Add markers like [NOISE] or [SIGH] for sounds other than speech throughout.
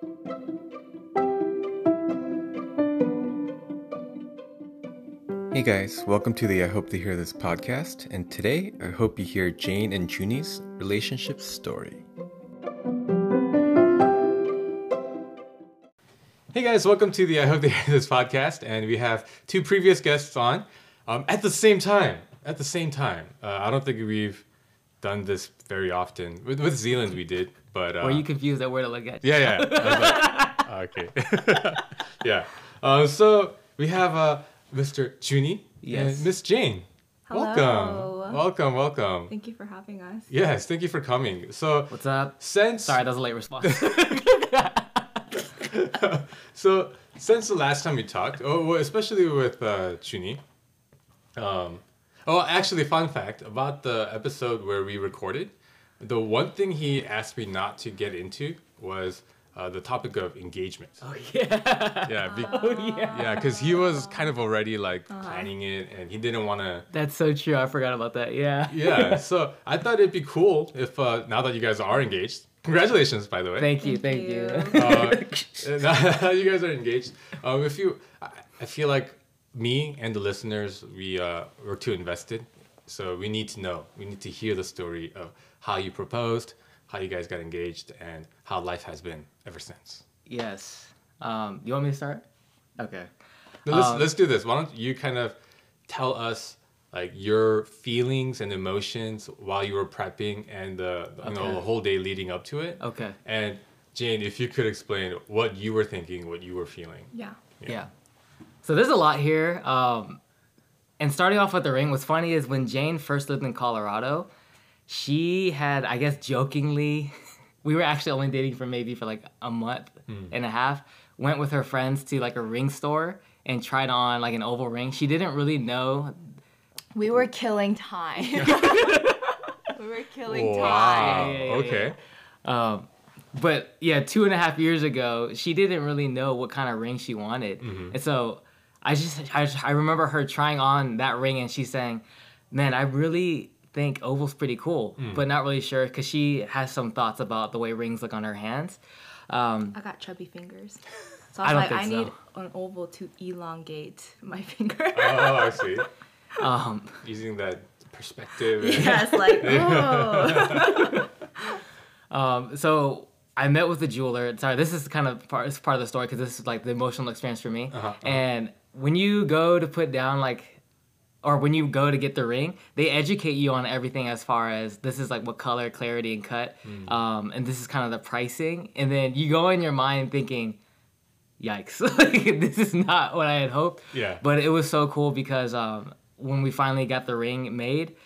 Hey guys, welcome to the I Hope to Hear This podcast, and today I hope you hear Jane and Junie's relationship story. Hey guys, welcome to the I Hope to Hear This podcast, and we have two previous guests on um, at the same time. At the same time, uh, I don't think we've done this very often. With, with Zealand, we did, but uh, Were you confused at where to look at? yeah, yeah. Like, [LAUGHS] okay. [LAUGHS] yeah. Uh, so we have uh, Mr. Junie Yes. and Miss Jane. Hello. Welcome. Welcome, welcome. Thank you for having us. Yes, thank you for coming. So What's up? since Sorry, that was a late response. [LAUGHS] so since the last time we talked, oh, well, especially with uh, Junie, um, oh, actually, fun fact about the episode where we recorded, the one thing he asked me not to get into was uh, the topic of engagement. oh yeah. Yeah, be- [LAUGHS] Oh yeah. yeah, because he was kind of already like planning it, and he didn't want to. That's so true. I forgot about that. Yeah. Yeah, so I thought it'd be cool if uh, now that you guys are engaged, congratulations, by the way. Thank you. Thank Thank, you. you. uh, [LAUGHS] [LAUGHS] now you guys are engaged, um, if you, I, I feel like me and the listeners, we uh, we're too invested, so we need to know. We need to hear the story of how you proposed, how you guys got engaged, and how life has been ever since. yes. Um, you want me to start? Okay. No, let's, Um, let's do this. Why don't you kind of tell us like your feelings and emotions while you were prepping and the you know the whole day leading up to it. Okay. And Jane, if you could explain what you were thinking, what you were feeling. Yeah. Yeah. So there's a lot here. Um, and starting off with the ring, what's funny is when Jane first lived in Colorado, she had, I guess, jokingly, [LAUGHS] we were actually only dating for maybe for like a month and a half. Went with her friends to like a ring store and tried on like an oval ring. She didn't really know. We were killing time. [LAUGHS] [LAUGHS] we were killing Wow. time. Yeah, yeah, yeah, okay. Um, but yeah, two and a half years ago, she didn't really know what kind of ring she wanted, and so I just I, just- I remember her trying on that ring, and she's saying, "Man, I really think oval's pretty cool, but not really sure because she has some thoughts about the way rings look on her hands." Um, I got chubby fingers. So I I was don't like, I think need an oval to elongate my [LAUGHS] finger. Oh, I see. um, Using that perspective. and- [LAUGHS] yes, like, [LAUGHS] oh. Um, so I met with the jeweler. Sorry, this is kind of part, it's part of the story because this is like the emotional experience for me. Uh-huh, uh-huh. And when you go to put down like, or when you go to get the ring, they educate you on everything as far as this is like what color, clarity, and cut, Hmm. um, and this is kind of the pricing. And then you go in your mind thinking, "Yikes! like, [LAUGHS] this is not what I had hoped." Yeah. But it was so cool because um, when we finally got the ring made,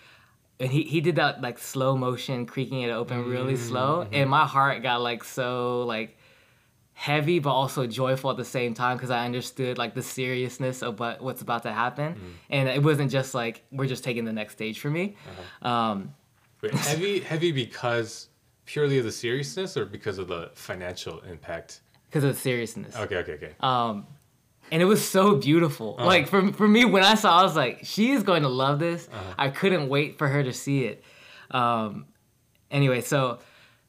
and he, he did that like slow motion creaking it open really slow and my heart got like so like heavy but also joyful at the same time because i understood like the seriousness of what, what's about to happen and it wasn't just like we're just taking the next stage for me um, Wait, [LAUGHS] heavy, heavy because purely of the seriousness or because of the financial impact? because of the seriousness Okay, okay, okay. um, and it was so beautiful. Like for for me, when I saw, I was like, she is going to love this. I couldn't wait for her to see it. Um, anyway, so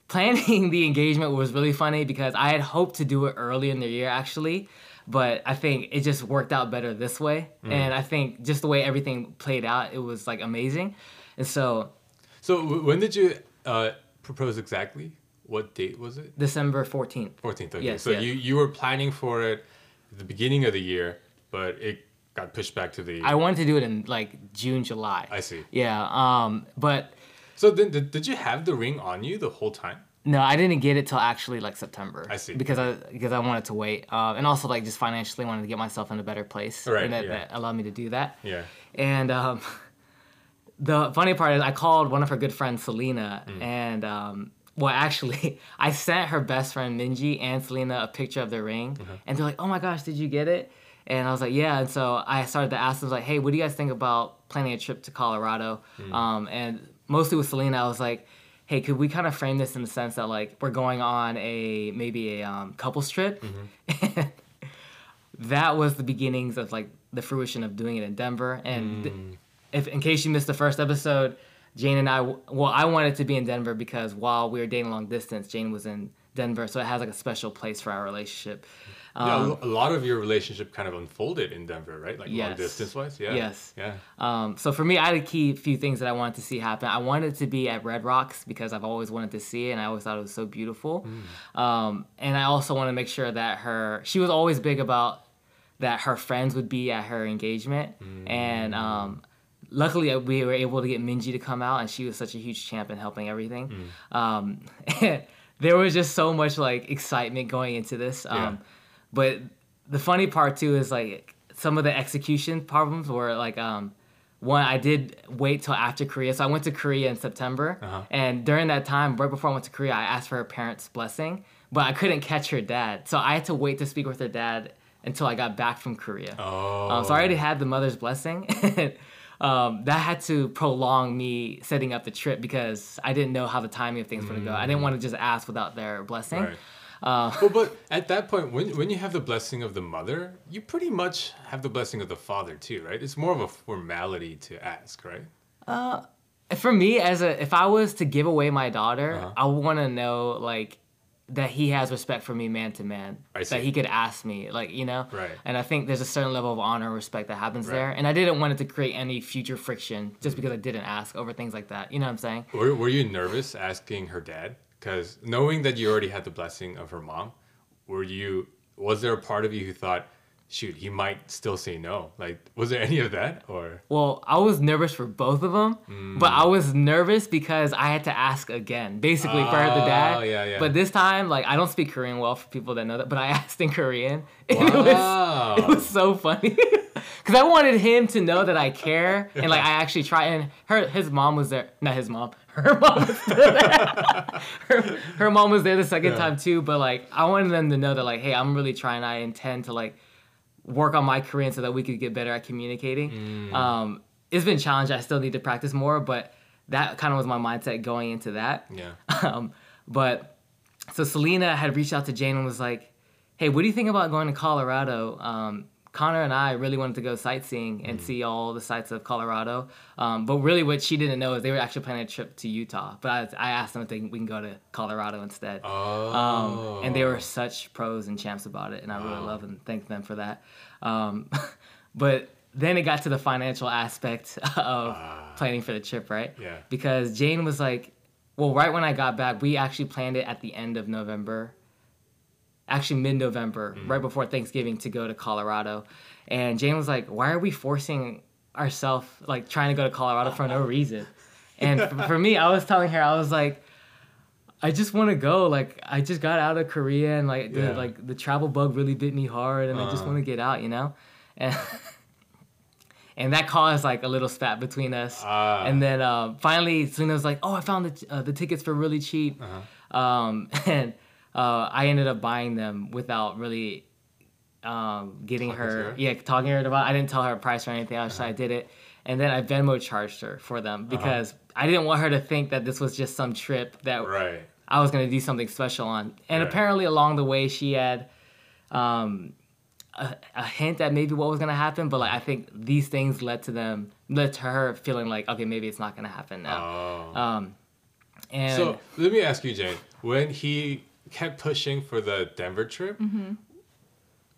planning [LAUGHS] the engagement was really funny because I had hoped to do it early in the year actually, but I think it just worked out better this way. And I think just the way everything played out, it was like amazing. And so So w- when did you uh, propose exactly? What date was it? December fourteenth. 14th. Okay. Yes, so yeah. you, you were planning for it at the beginning of the year, but it got pushed back to the. I wanted to do it in like June, July. I see. Yeah. Um, but So then, did, did you have the ring on you the whole time? No, I didn't get it till actually like September. I see. Because I because I wanted to wait, uh, and also like just financially wanted to get myself in a better place, Right, and that, yeah. that allowed me to do that. Yeah. And um, [LAUGHS] the funny part is, I called one of her good friends, Selena, Mm. and um, well, actually, [LAUGHS] I sent her best friend Minji and Selena a picture of the ring, Mm-hmm. and they're like, "Oh my gosh, did you get it?" And I was like, "Yeah." And so I started to ask them like, "Hey, what do you guys think about planning a trip to Colorado?" Mm. Um, and mostly with Selena, I was like. Hey, could we kind of frame this in the sense that like we're going on a maybe a um, couples trip? Mm-hmm. [LAUGHS] that was the beginnings of like the fruition of doing it in Denver. And th- if in case you missed the first episode, Jane and I, well, I wanted to be in Denver because while we were dating long distance, Jane was in Denver, so it has like a special place for our relationship. Yeah, Um, a lot of your relationship kind of unfolded in Denver, right? Like long distance wise. Yeah. Yes. Yeah. Um, so for me, I had a key few things that I wanted to see happen. I wanted to be at Red Rocks because I've always wanted to see it, and I always thought it was so beautiful. Um, and I also want to make sure that her, she was always big about that her friends would be at her engagement, and um, luckily uh, we were able to get Minji to come out, and she was such a huge champ in helping everything. Um, [LAUGHS] there was just so much like excitement going into this. Um, Yeah. But the funny part too is like some of the execution problems were like um, one I did wait till after Korea, so I went to Korea in September, Uh-huh. and during that time, right before I went to Korea, I asked for her parents' blessing, but I couldn't catch her dad, so I had to wait to speak with her dad until I got back from Korea. Oh. Um, so I already had the mother's blessing. [LAUGHS] um, that had to prolong me setting up the trip because I didn't know how the timing of things were going to go. I didn't want to just ask without their blessing. Right. Uh, well, but at that point, when when you have the blessing of the mother, you pretty much have the blessing of the father too, right? It's more of a formality to ask, right? Uh, for me, as a if I was to give away my daughter, Uh-huh. I want to know like that he has respect for me man to man. I That he could ask me, like you know. Right. And I think there's a certain level of honor and respect that happens Right. there, and I didn't want it to create any future friction just because I didn't ask over things like that. You know what I'm saying? Were, were you nervous asking her dad? Because knowing that you already had the blessing of her mom, were you? Was there a part of you who thought, shoot, he might still say no? Like, was there any of that, or? Well, I was nervous for both of them, mm. but I was nervous because I had to ask again, basically for the Oh, dad. yeah, yeah. But this time, like, I don't speak Korean well for people that know that, but I [LAUGHS] asked in Korean. And [LAUGHS] it was, it was so funny. [LAUGHS] Because I wanted him to know that I care. [LAUGHS] And, like, I actually try. And her, his mom was there. Not his mom. [LAUGHS] Her mom was there. her, her mom was there the second Yeah. time, too. But, like, I wanted them to know that, like, hey, I'm really trying. I intend to, like, work on my Korean so that we could get better at communicating. Mm. Um, it's been challenging. I still need to practice more, but that kind of was my mindset going into that. Yeah. [LAUGHS] Um, but so Selena had reached out to Jane and was like, "Hey, what do you think about going to Colorado?" Um, Connor and I really wanted to go sightseeing and see all the sites of Colorado. Um, but really, what she didn't know is they were actually planning a trip to Utah. But I, I asked them if they, we can go to Colorado instead. Oh. Um, and they were such pros and champs about it, and I really Wow. love and thank them for that. Um, [LAUGHS] but then it got to the financial aspect [LAUGHS] of planning for the trip, right? Ah. Yeah. Because Jane was like, well, right when I got back, we actually planned it at the end of November, actually mid November, Mm. right before Thanksgiving to go to Colorado. And Jane was like, why are we forcing ourselves, like trying to go to Colorado for no reason? [LAUGHS] And f- for me, I was telling her, I was like, I just want to go. Like I just got out of Korea and like the like the travel bug really bit me hard, and I just Uh. want to get out, you know. And [LAUGHS] and that caused like a little spat between us. Ah. And then um, finally, Selena was like, "Oh, I found the uh, the tickets for really cheap," Uh-huh. um, [LAUGHS] and uh, I ended up buying them without really um, getting Talking her? Uh-huh. yeah, talking to her about. I didn't tell her a price or anything. I just I did it, and then I Venmo charged her for them because I didn't want her to think that this was just some trip that Right. I was gonna do something special on. And Right. apparently along the way she had um, a, a hint at maybe what was gonna happen, but like I think these things led to them led to her feeling like okay maybe it's not gonna happen now. Oh. Um, and So let me ask you, Jane. When he kept pushing for the Denver trip,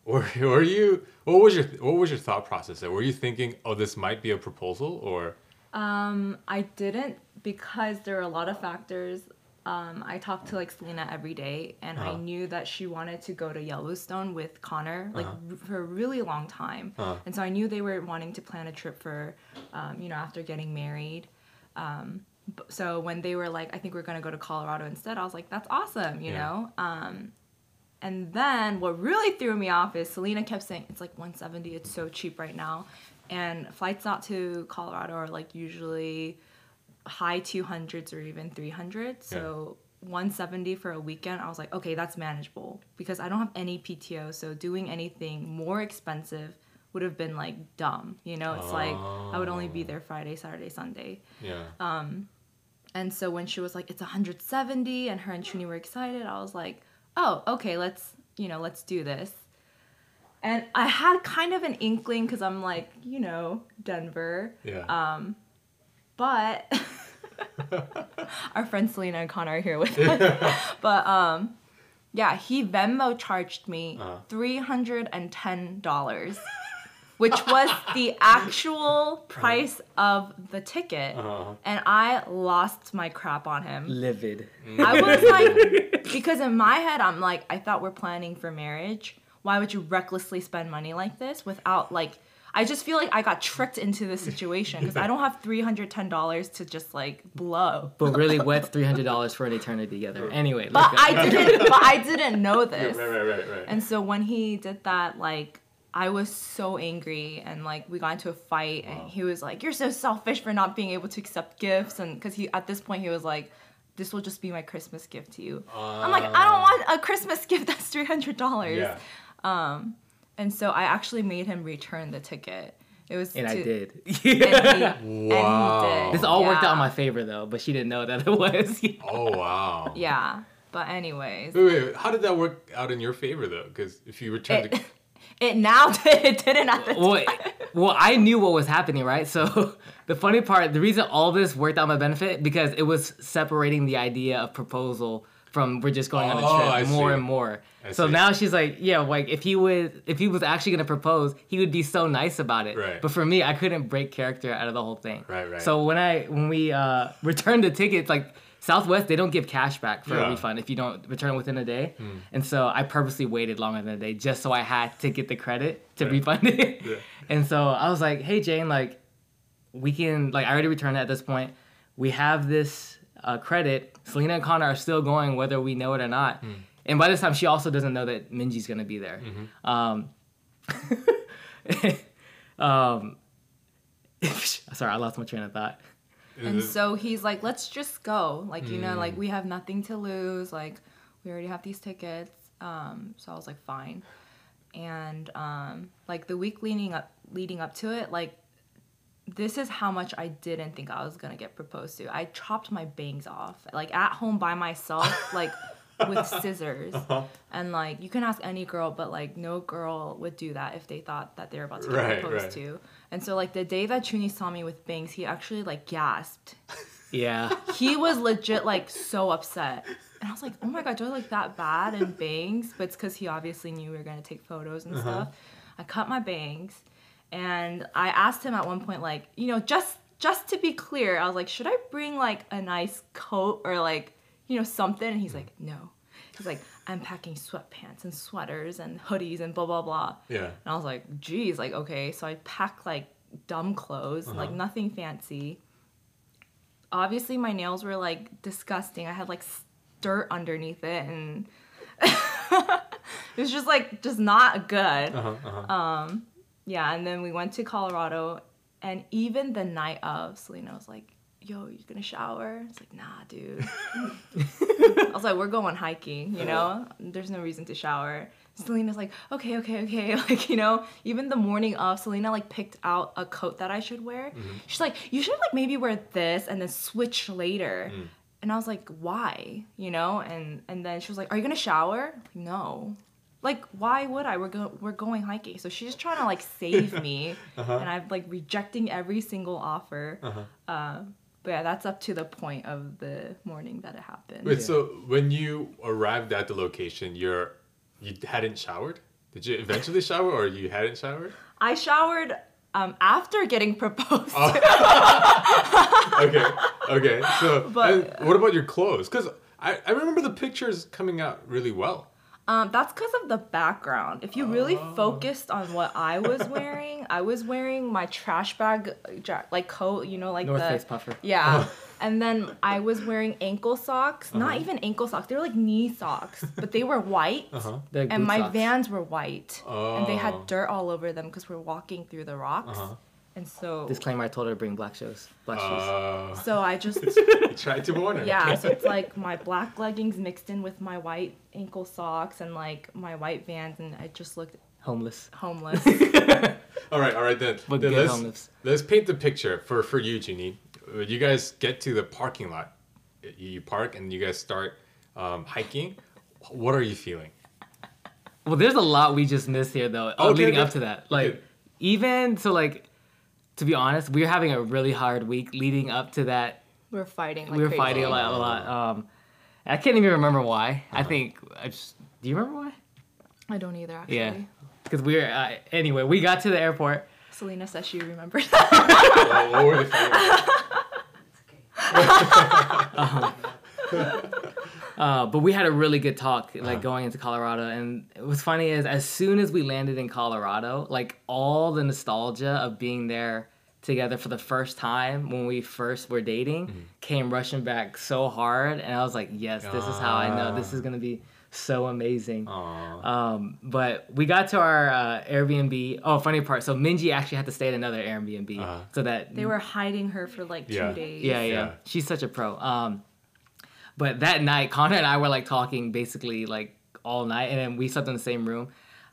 were, were you? What was your What was your thought process there? Were you thinking, "Oh, this might be a proposal," or Um, I didn't because there are a lot of factors. Um, I talked to like Selena every day, and I Uh-huh. knew that she wanted to go to Yellowstone with Connor like Uh-huh. r- for a really long time, Uh-huh. and so I knew they were wanting to plan a trip for, um, you know, after getting married. Um, so when they were like, I think we're gonna go to Colorado instead, I was like, that's awesome, you Yeah. know. Um, and then what really threw me off is Selena kept saying it's like 170, it's so cheap right now. And flights out to Colorado are like usually high 200s or even 300. So 170 for a weekend, I was like, okay, that's manageable because I don't have any PTO. So doing anything more expensive would have been like dumb. You know, it's like I would only be there Friday, Saturday, Sunday. yeah? And so when she was like, it's 170, and her and Trini were excited, I was like, oh, okay, let's, you know, let's do this. And I had kind of an inkling because I'm like, you know, Denver. Yeah. Um, but [LAUGHS] our friend Selena and Connor are here with us. [LAUGHS] but um, yeah, he Venmo charged me uh-huh. $310 which was [LAUGHS] the actual price of the ticket, Uh-huh. and I lost my crap on him. Livid. I was [LAUGHS] like, because in my head, I'm like, I thought we're planning for marriage. Why would you recklessly spend money like this without like? I just feel like I got tricked into this situation because I don't have three hundred ten dollars to just like blow. But really, [LAUGHS] what's three hundred dollars for an eternity together? Anyway, But let's go. I didn't. but I didn't know this. Right, right, right, right. And so when he did that, like I was so angry and like we got into a fight and he was like, You're so selfish for not being able to accept gifts and because he at this point he was like, This will just be my Christmas gift to you. I'm like, I don't want a Christmas gift [LAUGHS] that's three hundred dollars. yeah. Um, and so I actually made him return the ticket. It was and to, I did. [LAUGHS] And he, and Wow. he did. This all worked out in my favor though, but she didn't know that it was. [LAUGHS] Oh wow. Yeah. But anyways. Wait, wait, wait. How did that work out in your favor though? Because if you returned the It, it now [LAUGHS] did it didn't at the time. well, well, I knew what was happening, right? So [LAUGHS] the funny part, the reason all this worked out my benefit because it was separating the idea of proposal from we're just going on Oh, a trip I more see. and more. I so see. now she's like, yeah, like if he would, if he was actually gonna propose, he would be so nice about it. Right. But for me, I couldn't break character out of the whole thing. Right, right. So when I when we uh, [LAUGHS] returned the tickets, like. Southwest, they don't give cash back for Yeah. a refund if you don't return within a day. Hmm. And so I purposely waited longer than a day just so I had to get the credit to Right. refund it. Yeah. [LAUGHS] And so I was like, hey, Jane, like, we can, like, I already returned it at this point. We have this uh, credit. Selena and Connor are still going whether we know it or not. Hmm. And by this time, she also doesn't know that Minji's going to be there. Mm-hmm. Um, [LAUGHS] um, [LAUGHS] sorry, I lost my train of thought. And so he's like, let's just go. Like, you know, like we have nothing to lose. Like, we already have these tickets. Um, so I was like, fine. And um, like the week leading up leading up to it, like this is how much I didn't think I was gonna get proposed to. I chopped my bangs off, like at home by myself, [LAUGHS] like with [LAUGHS] scissors. Uh-huh. And like you can ask any girl, but like no girl would do that if they thought that they were about to get Right, proposed right. to. And so like the day that Junie saw me with bangs, he actually like gasped. Yeah. He was legit like so upset. And I was like, oh my god, do I look that bad in bangs? But it's because he obviously knew we were gonna take photos and uh-huh. stuff. I cut my bangs, and I asked him at one point, like, you know, just just to be clear, I was like, should I bring like a nice coat or like, you know, something? And he's like, no. He's like, I'm packing sweatpants and sweaters and hoodies and blah blah blah. Yeah. And I was like, geez, like, okay. So I packed like dumb clothes, like nothing fancy. Obviously, my nails were like disgusting. I had like dirt underneath it, and [LAUGHS] it was just like just not good. Uh-huh, uh-huh. Yeah, and then we went to Colorado, and even the night of, Selena was like, "Yo, you gonna shower?" It's like, "Nah, dude." [LAUGHS] I was like, "We're going hiking, you know. Uh-huh. There's no reason to shower." Selena's like, "Okay, okay, okay." [LAUGHS] Like, you know, even the morning of, Selena like picked out a coat that I should wear. Mm-hmm. She's like, "You should like maybe wear this and then switch later." Mm. And I was like, "Why?" You know, and and then she was like, "Are you gonna shower?" Like, no. Like, why would I? We're go- we're going hiking. So she's just trying to like save me, [LAUGHS] uh-huh. and I'm like rejecting every single offer. Uh, but yeah, that's up to the point of the morning that it happened. Wait, so when you arrived at the location, you're you hadn't showered? Did you eventually shower or you hadn't showered? I showered um, after getting [LAUGHS] proposed. [LAUGHS] Okay, okay. So, But- what about your clothes? Because I, I remember the pictures coming out really well. Um, that's because of the background. If you really focused on what I was [LAUGHS] wearing, I was wearing my trash bag, ja- like coat, you know, like North the Face puffer. Yeah. [LAUGHS] And then I was wearing ankle socks. Not Uh-huh. even ankle socks. They were like knee socks, but they were white. Uh-huh. They're And my socks. vans were white. And they Oh. had dirt all over them because we're walking through the rocks. Uh-huh. And so Disclaimer: I told her to bring black shoes. Black shoes. Uh, so I just [LAUGHS] tried to warn her. yeah, so [LAUGHS] it's like my black leggings mixed in with my white ankle socks and like my white vans and I just looked Homeless. homeless. [LAUGHS] All right, all right then. But then good let's, homeless. let's paint the picture for for you, Junie. Uh, You guys get to the parking lot. You you park and you guys start um, hiking. What are you feeling? Well, there's a lot we just missed here, though, uh, Okay, leading okay. up to that. Like, Okay. even so, like, to be honest, we were having a really hard week leading up to that. We were fighting like we were crazy. fighting a lot, a lot. Um, I can't even remember why. I think I just. Do you remember why? I don't either, actually. Yeah. Because we were uh, anyway. We got to the airport. Selena says she remembered. [LAUGHS] Oh, what were they fighting about? Uh, but we had a really good talk, like Uh-huh. going into Colorado. And what's funny is, as soon as we landed in Colorado, like all the nostalgia of being there together for the first time when we first were dating Mm-hmm. came rushing back so hard. And I was like, yes, this is how I know this is going to be so amazing. Um, but we got to our uh, Airbnb. Oh, funny part. So Minji actually had to stay at another Airbnb Uh-huh. so that they were hiding her for like two Yeah. days. yeah, yeah, Yeah. She's such a pro. Um, but that night, Connor and I were like talking basically like all night, and then we slept in the same room.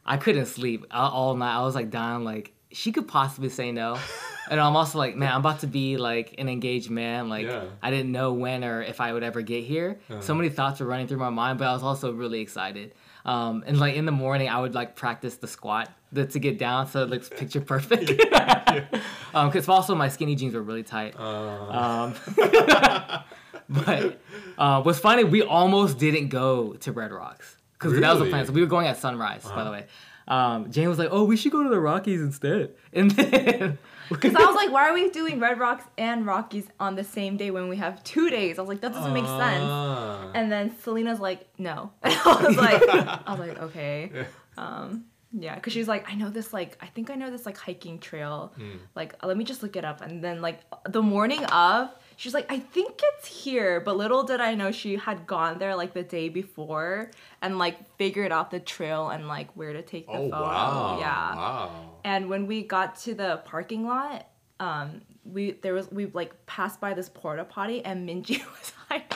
I couldn't sleep all, night. I was like down, like she could possibly say no, [LAUGHS] and I'm also like, man, I'm about to be like an engaged man. Like Yeah. I didn't know when or if I would ever get here. So many thoughts were running through my mind, but I was also really excited. Um, and like in the morning, I would like practice the squat the, to get down so it looks picture perfect. [LAUGHS] [LAUGHS] um, because also my skinny jeans were really tight. Uh, Um, [LAUGHS] but uh, what's funny, we almost didn't go to Red Rocks because that was the plan. So we were going at sunrise, by the way. Um, Jane was like, "Oh, we should go to the Rockies instead," [LAUGHS] and then [LAUGHS] Because I was like, why are we doing Red Rocks and Rockies on the same day when we have two days? I was like, that doesn't make sense. ah. And then Selena's like, no. And I was like, I was like, okay. Um, yeah, because she's like, I know this like, I think I know this like hiking trail. Hmm. Like, let me just look it up. And then like the morning of, she's like, I think it's here. But little did I know she had gone there like the day before and like figured out the trail and like where to take the phone. Oh photo. wow! Yeah. Wow. And when we got to the parking lot, um, we there was we like passed by this porta potty and Minji [LAUGHS] was hiding.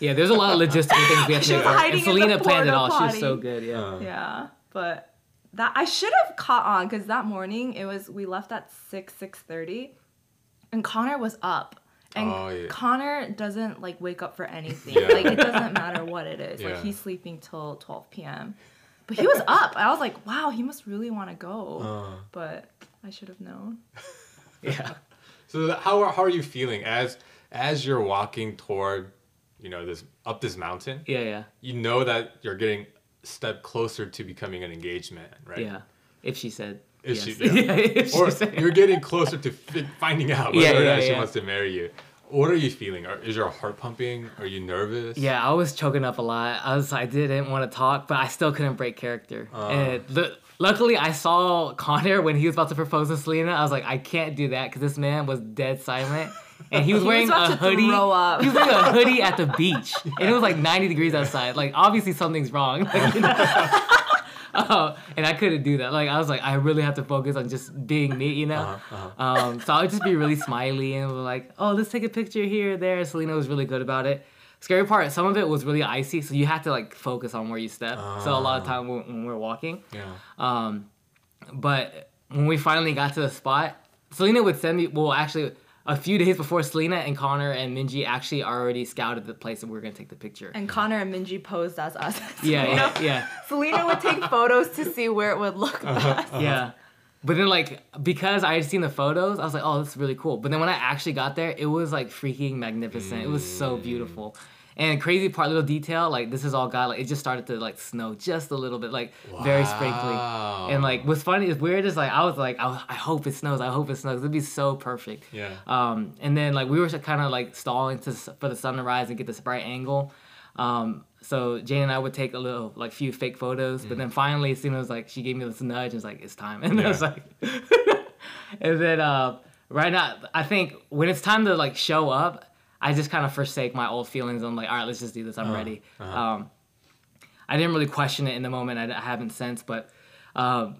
yeah, there's a lot of logistical things we have to do. make work. hiding And the Selena planned it all. She was so good. Yeah. Uh, Yeah, but that I should have caught on because that morning it was we left at six six thirty, and Connor was up. And Oh, yeah. Connor doesn't like wake up for anything. Yeah. Like it doesn't matter what it is. Yeah. Like he's sleeping till twelve p.m. But he was up. I was like, wow, he must really want to go. uh. But I should have known. [LAUGHS] Yeah. So how are, how are you feeling as as you're walking toward, you know, this up this mountain? Yeah. Yeah. You know that you're getting step closer to becoming an engaged man, right? Yeah. If she said. If yes. she- yeah. [LAUGHS] Or said- you're getting [LAUGHS] closer to fi- finding out whether Yeah, or yeah, not she wants to marry you. What are you feeling? Are, is your heart pumping? Are you nervous? Yeah, I was choking up a lot. I was I didn't want to talk, but I still couldn't break character. Uh. And the, luckily, I saw Connor when he was about to propose to Selena. I was like, I can't do that because this man was dead silent, and he [LAUGHS] was He was wearing about a to hoodie. throw up. He was wearing a hoodie at the beach, and it was like 90 degrees outside. Like obviously something's wrong. Like, you know? Oh, [LAUGHS] and I couldn't do that. Like I was like, I really have to focus on just being me, you know. Uh-huh, Um, so I would just be really smiley and like, oh, let's take a picture here, there. Selena was really good about it. Scary part, some of it was really icy, so you have to like focus on where you step. So a lot of time when, when we're walking, Yeah. um, but when we finally got to the spot, Selena would send me. Well, actually, a few days before Selena and Connor and Minji actually already scouted the place and we were gonna take the picture. And Connor and Minji posed as us. [LAUGHS] yeah, Selena, yeah, [LAUGHS] yeah. Selena would take photos to see where it would look uh-huh, best. Uh-huh. Yeah. But then like because I had seen the photos, I was like, oh, this is really cool. But then when I actually got there, it was like freaking magnificent. It was so beautiful. And crazy part, little detail, like this is all God. like it just started to like snow just a little bit, like very sprinkly. And like what's funny is weird is like I was like I, I hope it snows, I hope it snows. It'd be so perfect. Yeah. Um, and then like we were kind of like stalling to for the sun to rise and get this bright angle. Um, so Jane and I would take a little like few fake photos, but then finally, as soon as like she gave me this nudge, it's like it's time, [LAUGHS] and I was like, [LAUGHS] and then uh, right now, I think when it's time to like show up, I just kind of forsake my old feelings. I'm like, all right, let's just do this. I'm ready. Um, I didn't really question it in the moment. I, I haven't since, but um,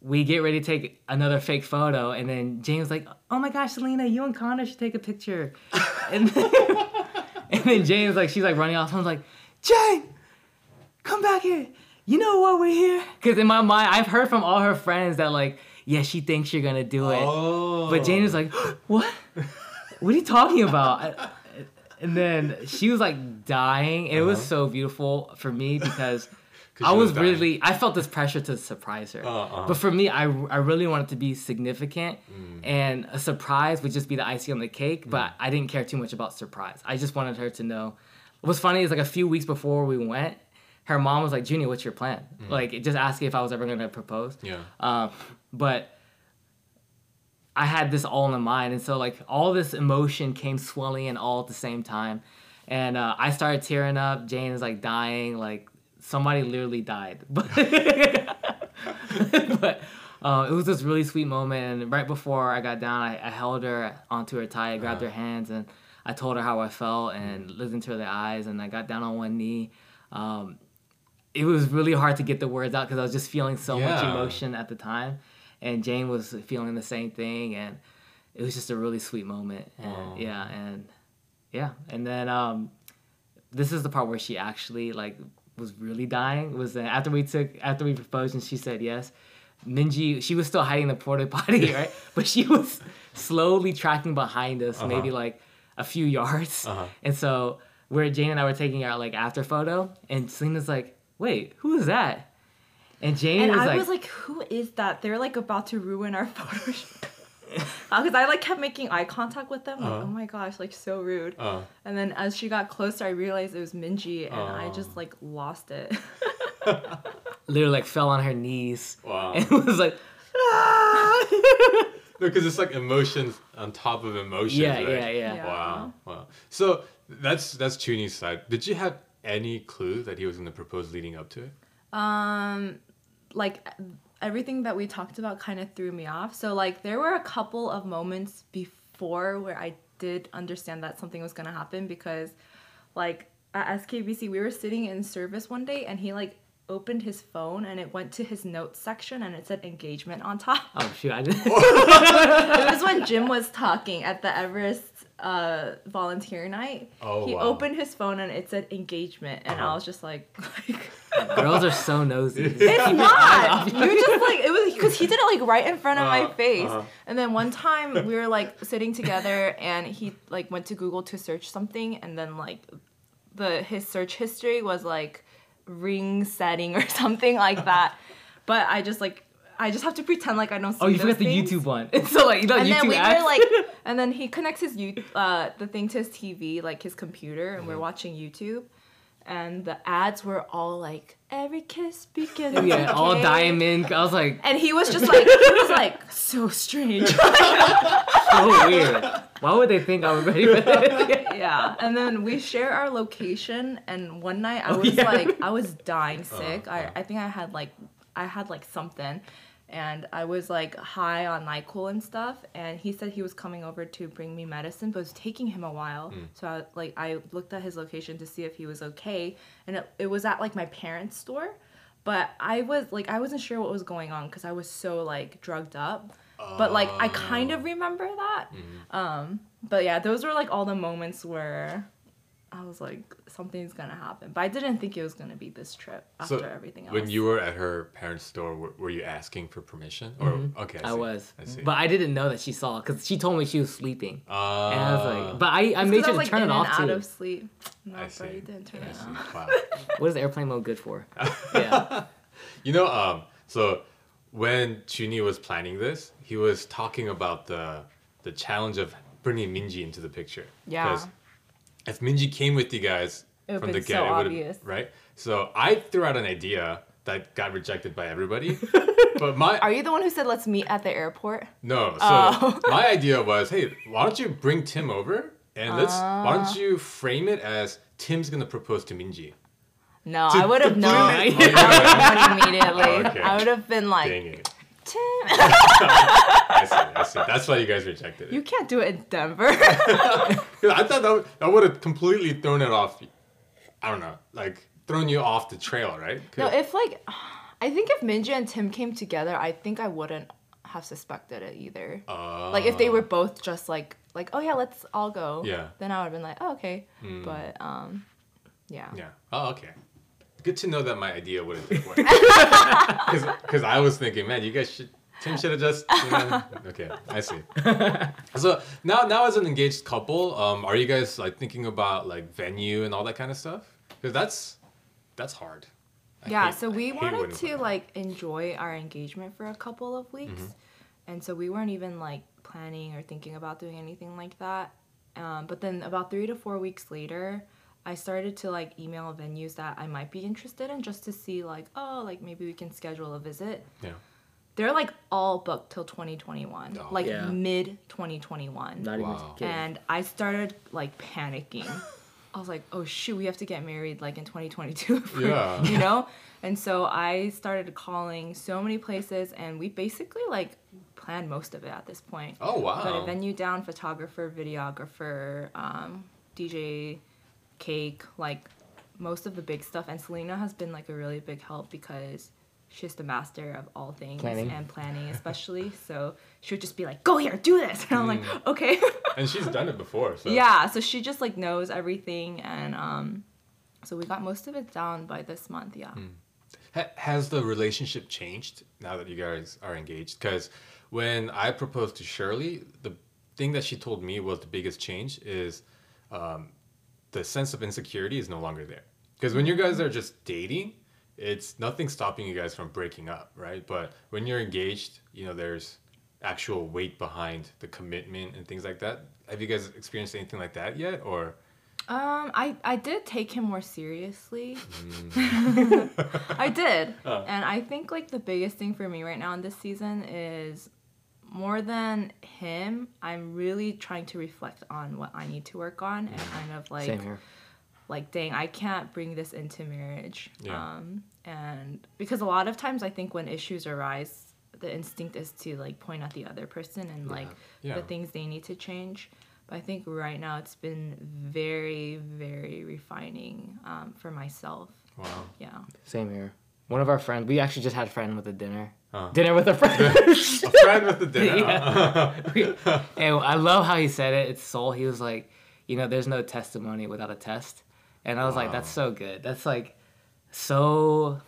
we get ready to take another fake photo, and then Jane was like, "Oh my gosh, Selena, you and Connor should take a picture." [LAUGHS] and, then, and then Jane was like, she's like running off. I was like, Jane, come back here. You know why we're here? Because in my mind, I've heard from all her friends that like, yeah, she thinks you're gonna do it. Oh. But Jane is like, [GASPS] "What? What are you talking about?" And then she was like dying, and it was Uh-huh. so beautiful for me because [LAUGHS] I was, was really I felt this pressure to surprise her. Uh-uh. But for me, I, I really wanted to be significant, Mm. and a surprise would just be the icing on the cake. But I didn't care too much about surprise. I just wanted her to know, what's funny is like a few weeks before we went, her mom was like, "Junior, what's your plan?" Like just asking if I was ever gonna propose. Yeah. Um, but I had this all in mind, and so like all this emotion came swelling in all at the same time, and uh, I started tearing up. Jane is like dying, like somebody literally died, [LAUGHS] but but. Uh, it was this really sweet moment, and right before I got down, I, I held her onto her thigh, I grabbed her hands, and I told her how I felt, and looked into her eyes, and I got down on one knee. Um, it was really hard to get the words out because I was just feeling so much emotion at the time, and Jane was feeling the same thing, and it was just a really sweet moment. And yeah, and yeah, and then um, this is the part where she actually like was really dying. Was that after we took after we proposed and she said yes. Minji, she was still hiding the porta potty, [LAUGHS] right? But she was slowly tracking behind us, maybe like a few yards. Uh-huh. And so where Jane and I were taking our like after photo, and Selena's like, "Wait, who is that?" And Jane And was I like, was like, who is that? They're like about to ruin our [LAUGHS] photo shoot. Because I like kept making eye contact with them, like, Uh-huh. oh my gosh, like so rude. Uh, And then as she got closer, I realized it was Minji, and I just like lost it. [LAUGHS] literally like fell on her knees wow. and [LAUGHS] was like, No, because it's like emotions on top of emotions. yeah, right? yeah, yeah, Yeah. Wow. Wow. So that's that's Junie's side. Did you have any clue that he was going to propose leading up to it? um, like everything that we talked about kind of threw me off. So like there were a couple of moments before where I did understand that something was gonna happen because, like at SKBC we were sitting in service one day and he like opened his phone and it went to his notes section and it said engagement on top. Oh shoot, I didn't. [LAUGHS] [LAUGHS] it was when Jim was talking at the Everest uh, volunteer night. Oh, he wow. opened his phone and it said engagement, and I Uh-huh. was just like, [LAUGHS] like Girls are so nosy. it's not. [LAUGHS] You just like it was because he did it like right in front of my Uh-huh, face. uh-huh. And then one time we were like sitting together, and he like went to Google to search something, and then like the his search history was like ring setting or [LAUGHS] something like that. But I just like I just have to pretend like I don't see. Oh, you those forgot the. YouTube one. [LAUGHS] It's so like you know and YouTube then we ads. were like, and then he connects his you uh the thing to his TV, like his computer, and we're Mm-hmm. watching YouTube, and the ads were all like every kiss begins. yeah, with all diamond. I was like, And he was just like, he was [LAUGHS] like so strange. so weird. Why would they think I was ready for this? yeah. And then we share our location, and one night I Oh, was yeah. like, I was dying sick. uh. I I think I had like, I had like something. And I was like high on Nyquil and stuff, and he said he was coming over to bring me medicine, but it was taking him a while. So I like I looked at his location to see if he was okay, and it, it was at like my parents' store, but I was like I wasn't sure what was going on because I was so like drugged up. But like I kind of remember that. Um, but yeah, those were like all the moments where I was like, something's gonna happen. But I didn't think it was gonna be this trip after So everything else. when you were at her parents' store, were, were you asking for permission? Or okay, I, Mm-hmm. I see. was, I see. but I didn't know that she saw because she told me she was sleeping, uh, and I was like, but I, I made sure was, to like, turn in it and off out of sleep. No, I bro, see. you didn't turn I it see. off. Wow. [LAUGHS] What is airplane mode good for? [LAUGHS] yeah, You know, um, so when Junie was planning this, he was talking about the the challenge of bringing Minji into the picture. Yeah. 'Cause if Minji came with you guys from the been so get, it would have right. So I threw out an idea that got rejected by everybody. [LAUGHS] but my Are you the one who said let's meet at the airport? no, so Oh. [LAUGHS] my idea was, hey, why don't you bring Tim over and let's why Ah. don't you frame it as Tim's gonna propose to Minji? No, To- I would have known. [LAUGHS] I would have known immediately. Oh, okay. I would have been like, Dang it. Tim, I see, I see. That's why you guys rejected it. you can't do it in Denver. [LAUGHS] I thought that, would- that would have completely thrown it off. I don't know, like thrown you off the trail, right? no, if like, I think if Minji and Tim came together, I think I wouldn't have suspected it either. uh, like if they were both just like like oh yeah let's all go Yeah. then i would have been like oh okay but um yeah Yeah. Oh, okay. Good to know that my idea wouldn't work. Because [LAUGHS] [LAUGHS] because I was thinking, man, you guys should. Tim should have just. You know, [LAUGHS] okay, I see. So now, now as an engaged couple, um, are you guys like thinking about like venue and all that kind of stuff? Because that's that's hard. I yeah hate- so we wanted to like enjoy our engagement for a couple of weeks Mm-hmm. and so we weren't even like planning or thinking about doing anything like that um, but then about three to four weeks later I started to like email venues that I might be interested in just to see like oh like maybe we can schedule a visit. Yeah. They're like all booked till 2021, Oh. like Yeah. mid 2021. Not even Wow. kidding. and I started like panicking. [LAUGHS] I was like, oh shoot, we have to get married like in 2022. if [LAUGHS] we're- Yeah. [LAUGHS] You know? And so I started calling so many places and we basically like planned most of it at this point. Oh wow. Got a venue down, photographer, videographer, um, DJ, cake, like most of the big stuff. And Selena has been like a really big help because she's the master of all things Planning. and planning, [LAUGHS] especially. so she would just be like, "Go here, do this," [LAUGHS] and I'm like, "Okay." [LAUGHS] And she's done it before. So. yeah, so she just like knows everything, and um, so we got most of it down by this month. Yeah. Ha- has the relationship changed now that you guys are engaged? Because when I proposed to Shirley, the thing that she told me was the biggest change is um, the sense of insecurity is no longer there. Because when you guys are just dating, it's nothing stopping you guys from breaking up, right? But when you're engaged, you know, there's actual weight behind the commitment and things like that. Have you guys experienced anything like that yet? Or Um, I I did take him more seriously. Mm. [LAUGHS] I did, [LAUGHS] Oh. and I think like the biggest thing for me right now in this season is more than him. I'm really trying to reflect on what I need to work on and kind of like Same here. Like dang i can't bring this into marriage Yeah. um and because a lot of times i think when issues arise the instinct is to like point at the other person and like Yeah. the things they need to change but i think right now it's been very very refining um, for myself wow, yeah Same here. One of our friends, we actually just had a friend with a dinner. Huh. Dinner with a friend. [LAUGHS] a friend with a dinner. [LAUGHS] Yeah. [LAUGHS] and I love how he said it. It's soul. He was like, you know, there's no testimony without a test. And I was like, that's so good. That's like so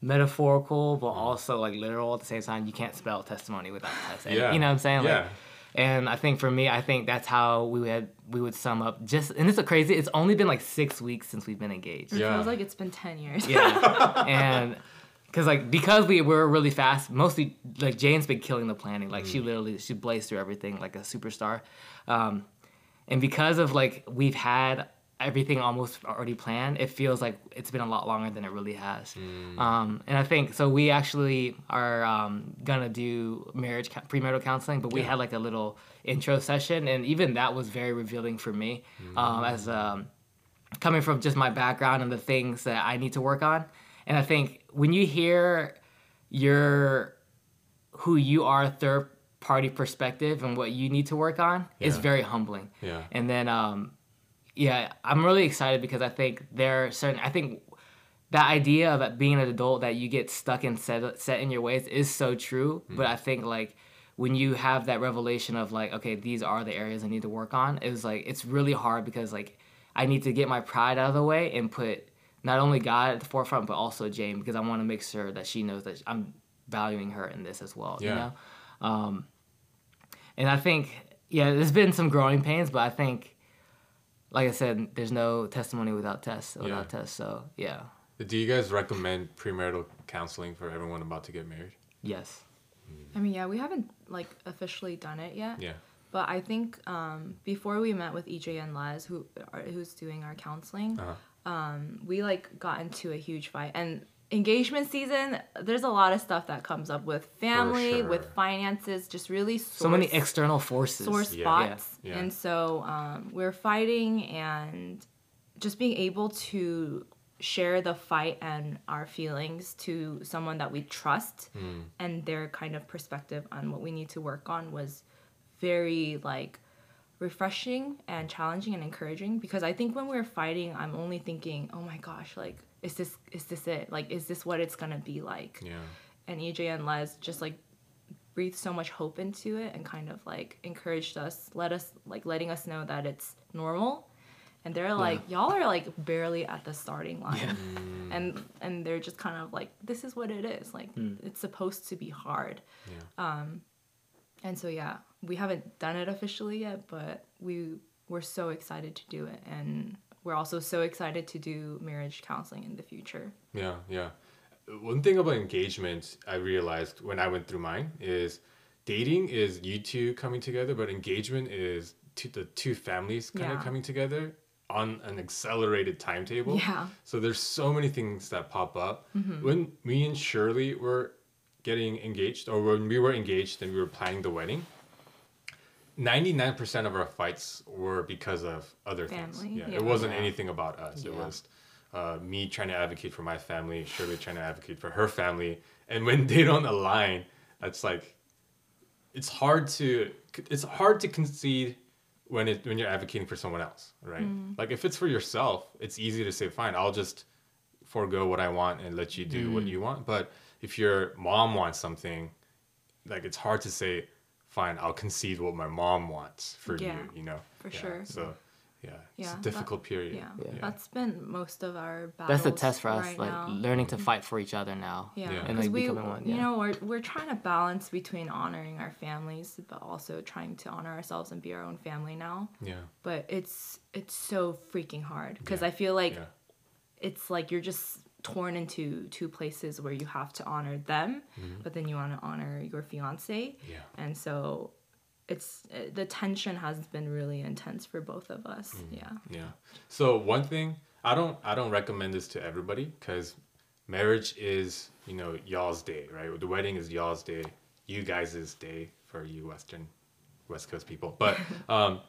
metaphorical, but also like literal at the same time. You can't spell testimony without test. And, Yeah. You know what I'm saying? Like, Yeah. and I think for me, I think that's how we had we would sum up just and it's a crazy. It's only been like six weeks since we've been engaged. it Yeah. feels like it's been 10 years Yeah, [LAUGHS] and because like because we were really fast, mostly like Jane's been killing the planning. Like she literally she blazed through everything like a superstar, um, and because of like we've had everything almost already planned, it feels like it's been a lot longer than it really has. Um, and I think so. We actually are um, gonna do marriage premarital counseling, but we Yeah. had like a little intro session, and even that was very revealing for me um, as. Um, coming from just my background and the things that I need to work on. And I think when you hear your who you are third party perspective and what you need to work on, it's Yeah. very humbling. Yeah. And then um yeah, I'm really excited because I think there are certain I think that idea of being an adult that you get stuck and set set in your ways is so true. But I think like when you have that revelation of like, okay, these are the areas I need to work on, it's like it's really hard because like I need to get my pride out of the way and put not only God at the forefront but also Jane because I want to make sure that she knows that I'm valuing her in this as well. Yeah. You know, um, and I think yeah, there's been some growing pains, but I think like I said, there's no testimony without tests without Yeah. tests. So yeah, Do you guys recommend premarital counseling for everyone about to get married? yes. i mean yeah we haven't like officially done it yet Yeah. But I think um, before we met with EJ and Les, who are, who's doing our counseling, Uh-huh. um, we like got into a huge fight. And engagement season, there's a lot of stuff that comes up with family, with finances, just really sore, So many external forces. sore Yeah. spots. Yeah. Yeah. And so um, we're fighting and just being able to share the fight and our feelings to someone that we trust Hmm. and their kind of perspective on what we need to work on was very like refreshing and challenging and encouraging because I think when we're fighting I'm only thinking oh my gosh like is this is this it like is this what it's gonna be like Yeah. and EJ and Les just like breathed so much hope into it and kind of like encouraged us, let us like letting us know that it's normal. And they're like, y'all are like barely at the starting line. And and they're just kind of like, this is what it is. Like it's supposed to be hard. Yeah. Um And so yeah, we haven't done it officially yet, but we we're so excited to do it. And we're also so excited to do marriage counseling in the future. Yeah, yeah. One thing about engagement I realized when I went through mine is dating is you two coming together, but engagement is two, the two families kind Yeah. of coming together on an accelerated timetable. Yeah. So there's so many things that pop up. Mm-hmm. When me and Shirley were getting engaged, or when we were engaged and we were planning the wedding, 99% of our fights were because of other things. Yeah, yeah. It wasn't Yeah. anything about us. It was uh, me trying to advocate for my family, Shirley trying to advocate for her family. And when [LAUGHS] they don't align, that's like, it's hard to it's hard to concede when it when you're advocating for someone else, right? Like if it's for yourself, it's easy to say, fine, I'll just forego what I want and let you do what you want. But if your mom wants something, like it's hard to say, fine, I'll concede what my mom wants for Yeah, you, you know? for Yeah, sure. So yeah, it's Yeah, a that- difficult period. Yeah. Yeah. that's been most of our battles. That's the test for us, right like now. learning to mm-hmm. fight for each other now. Yeah, Yeah. And, like, we, becoming one, you yeah. know, we're we're trying to balance between honoring our families, but also trying to honor ourselves and be our own family now. Yeah. But it's it's so freaking hard because Yeah. I feel like Yeah. it's like you're just torn into two places where you have to honor them, but then you want to honor your fiance, Mm-hmm. Yeah. and so it's uh, the tension has been really intense for both of us. Mm-hmm. Yeah. Yeah. So one thing I don't I don't recommend this to everybody because marriage is you know y'all's day, right? The wedding is y'all's day, you guys' day for you Western West Coast people. But [LAUGHS] um,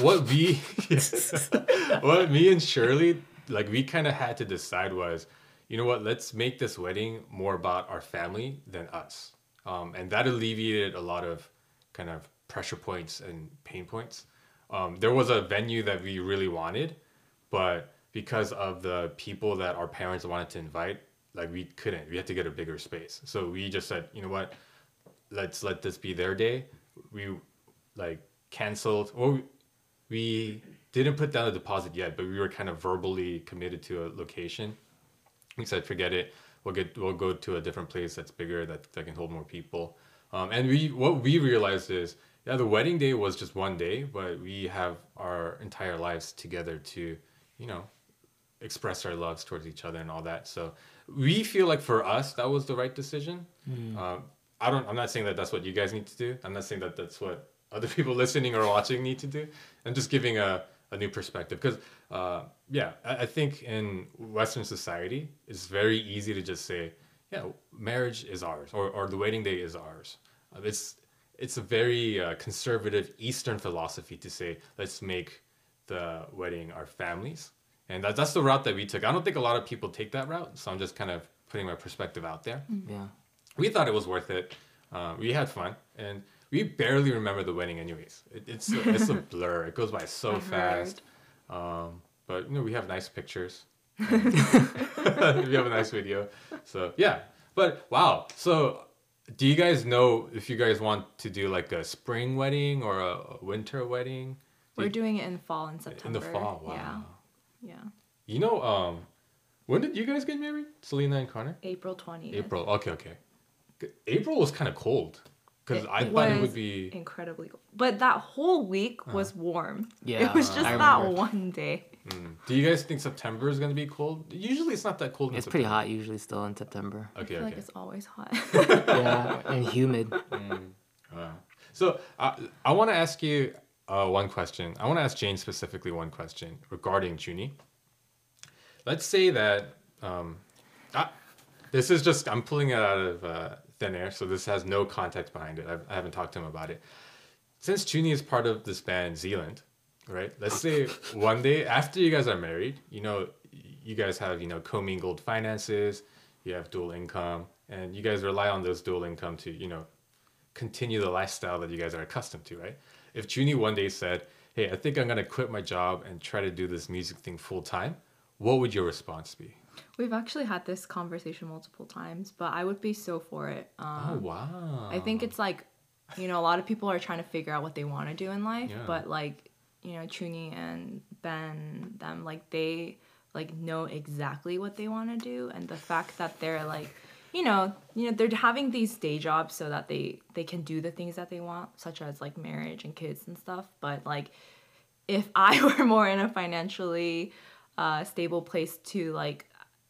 what we [LAUGHS] what me and Shirley like we kind of had to decide was, you know what? Let's make this wedding more about our family than us, um, and that alleviated a lot of kind of pressure points and pain points. Um, there was a venue that we really wanted, but because of the people that our parents wanted to invite, like we couldn't. We had to get a bigger space. So we just said, you know what? Let's let this be their day. We like canceled or we didn't put down a deposit yet, but we were kind of verbally committed to a location. We said, forget it. We'll get we'll go to a different place that's bigger that, that can hold more people. Um, and we what we realized is yeah, the wedding day was just one day, but we have our entire lives together to, you know, express our loves towards each other and all that. So we feel like for us that was the right decision. Um, I don't. I'm not saying that that's what you guys need to do. I'm not saying that that's what other [LAUGHS] people listening or watching need to do. I'm just giving a, a new perspective because uh, yeah, I, I think in Western society it's very easy to just say yeah, marriage is ours or or the wedding day is ours. Uh, it's it's a very uh, conservative Eastern philosophy to say let's make the wedding our families, and that, that's the route that we took. I don't think a lot of people take that route, so I'm just kind of putting my perspective out there. Yeah. We thought it was worth it. Uh, we had fun, and we barely remember the wedding, anyways. It, it's a, it's a [LAUGHS] blur. It goes by so I fast. Um, but you know, we have nice pictures. [LAUGHS] [LAUGHS] we have a nice video. So yeah. But wow. So do you guys know if you guys want to do like a spring wedding or a, winter wedding? We're doing it in fall and September. in the fall. Wow. Yeah. Yeah. You know, um, when did you guys get married? Selena and Connor? April 20th. April. Okay, okay. April was kind of cold because I it thought it was would be. incredibly cold. But that whole week was warm. Yeah, It was just I that remember. one day. Mm. Do you guys think September is gonna be cold? Usually, it's not that cold. In It's pretty hot usually still in September. Okay, I feel okay. like it's always hot. [LAUGHS] yeah, and humid. Wow. So I I want to ask you uh, one question. I want to ask Jane specifically one question regarding Junie. Let's say that um, I, this is just I'm pulling it out of uh, thin air, so this has no context behind it. I've, I haven't talked to him about it. Since Junie is part of this band Zealand, right? Let's say [LAUGHS] one day after you guys are married, you know, you guys have you know commingled finances, you have dual income, and you guys rely on those dual income to you know continue the lifestyle that you guys are accustomed to, right? If Junie one day said, "Hey, I think I'm gonna quit my job and try to do this music thing full time," what would your response be? We've actually had this conversation multiple times, but I would be so for it. Um, oh wow! I think it's like, you know, a lot of people are trying to figure out what they want to do in life, Yeah. but like, you know, Junie and Ben, them, like they like know exactly what they want to do, and the fact that they're like, you know, you know, they're having these day jobs so that they they can do the things that they want, such as like marriage and kids and stuff. But like, if I [LAUGHS] were more in a financially uh, stable place to like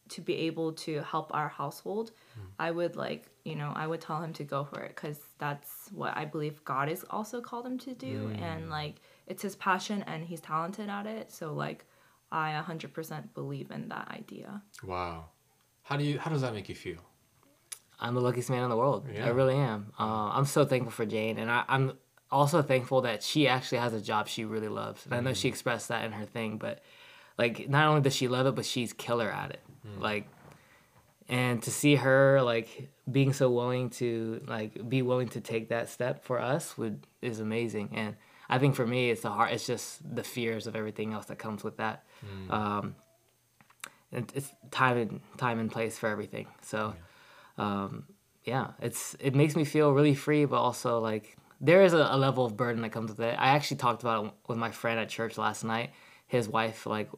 to be able to help our household, hmm. I would like, you know, I would tell him to go for it because that's what I believe God has also called him to do. Hmm. And like, it's his passion and he's talented at it. So like I 100% believe in that idea. Wow. How do you how does that make you feel? I'm the luckiest man in the world. Yeah. I really am. Uh, I'm so thankful for Jane, and I, I'm also thankful that she actually has a job she really loves. And I know hmm. she expressed that in her thing, but like not only does she love it, but she's killer at it. Like, and to see her like being so willing to like be willing to take that step for us would is amazing. And I think for me, it's the heart. It's just the fears of everything else that comes with that. Um, and it's time and time and place for everything. So um, yeah, it's it makes me feel really free, but also like there is a, a level of burden that comes with it. I actually talked about it with my friend at church last night. His wife like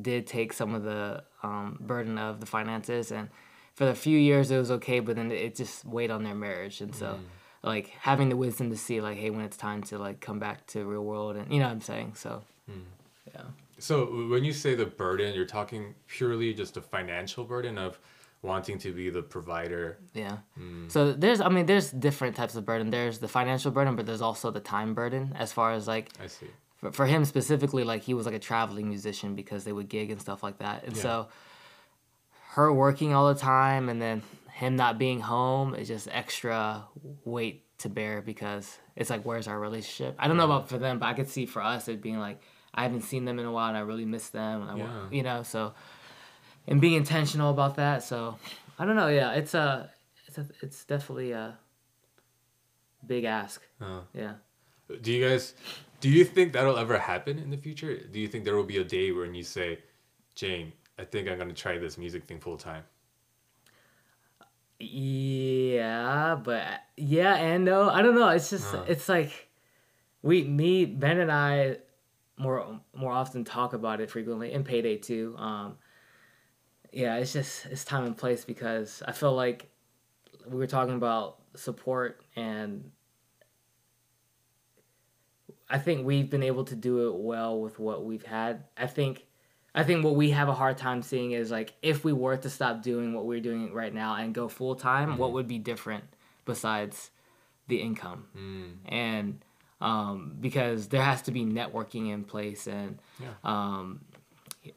did take some of the um, burden of the finances, and for the few years it was okay, but then it just weighed on their marriage, and so. Mm. Like having the wisdom to see, like, hey, when it's time to like come back to real world, and you know what I'm saying. So, mm. yeah. So when you say the burden, you're talking purely just a financial burden of wanting to be the provider. Yeah. Mm. So there's, I mean, there's different types of burden. There's the financial burden, but there's also the time burden. As far as like, I see. For, for him specifically, like he was like a traveling musician because they would gig and stuff like that. And Yeah. so her working all the time and then him not being home is just extra weight to bear because it's like, where's our relationship? I don't know about for them, but I could see for us it being like, I haven't seen them in a while and I really miss them. And I, Yeah. you know, so, and being intentional about that. So I don't know. Yeah. It's a, it's a, it's definitely a big ask. Uh, Yeah. do you guys do you think that'll ever happen in the future? Do you think there will be a day when you say, Jane, I think I'm gonna try this music thing full time? Yeah, but yeah and no. I don't know. It's just Uh. it's like we me Ben and I more more often talk about it frequently and payday too. Um yeah, it's just it's time and place because I feel like we were talking about support and I think we've been able to do it well with what we've had. I think I think what we have a hard time seeing is like if we were to stop doing what we're doing right now and go full time, what would be different besides the income? And um, because there has to be networking in place and Yeah. um,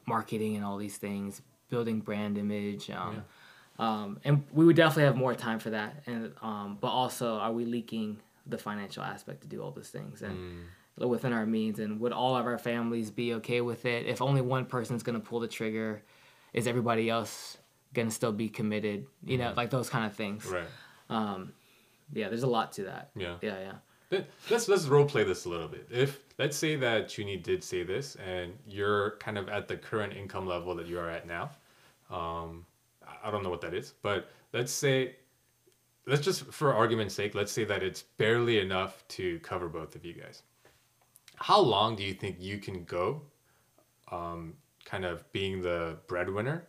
marketing and all these things, building brand image. Um, um, and we would definitely have more time for that. And um, but also, are we leaking the financial aspect to do all those things and within our means? And would all of our families be okay with it? If only one person's gonna pull the trigger, is everybody else gonna still be committed? You know, like those kind of things. Right. Um, yeah, there's a lot to that. Yeah. Yeah, yeah. Let- Let's let's role play this a little bit. If let's say that Junie did say this, and you're kind of at the current income level that you are at now, um, I don't know what that is, but let's say, let's just for argument's sake, let's say that it's barely enough to cover both of you guys. How long do you think you can go, um, kind of being the breadwinner,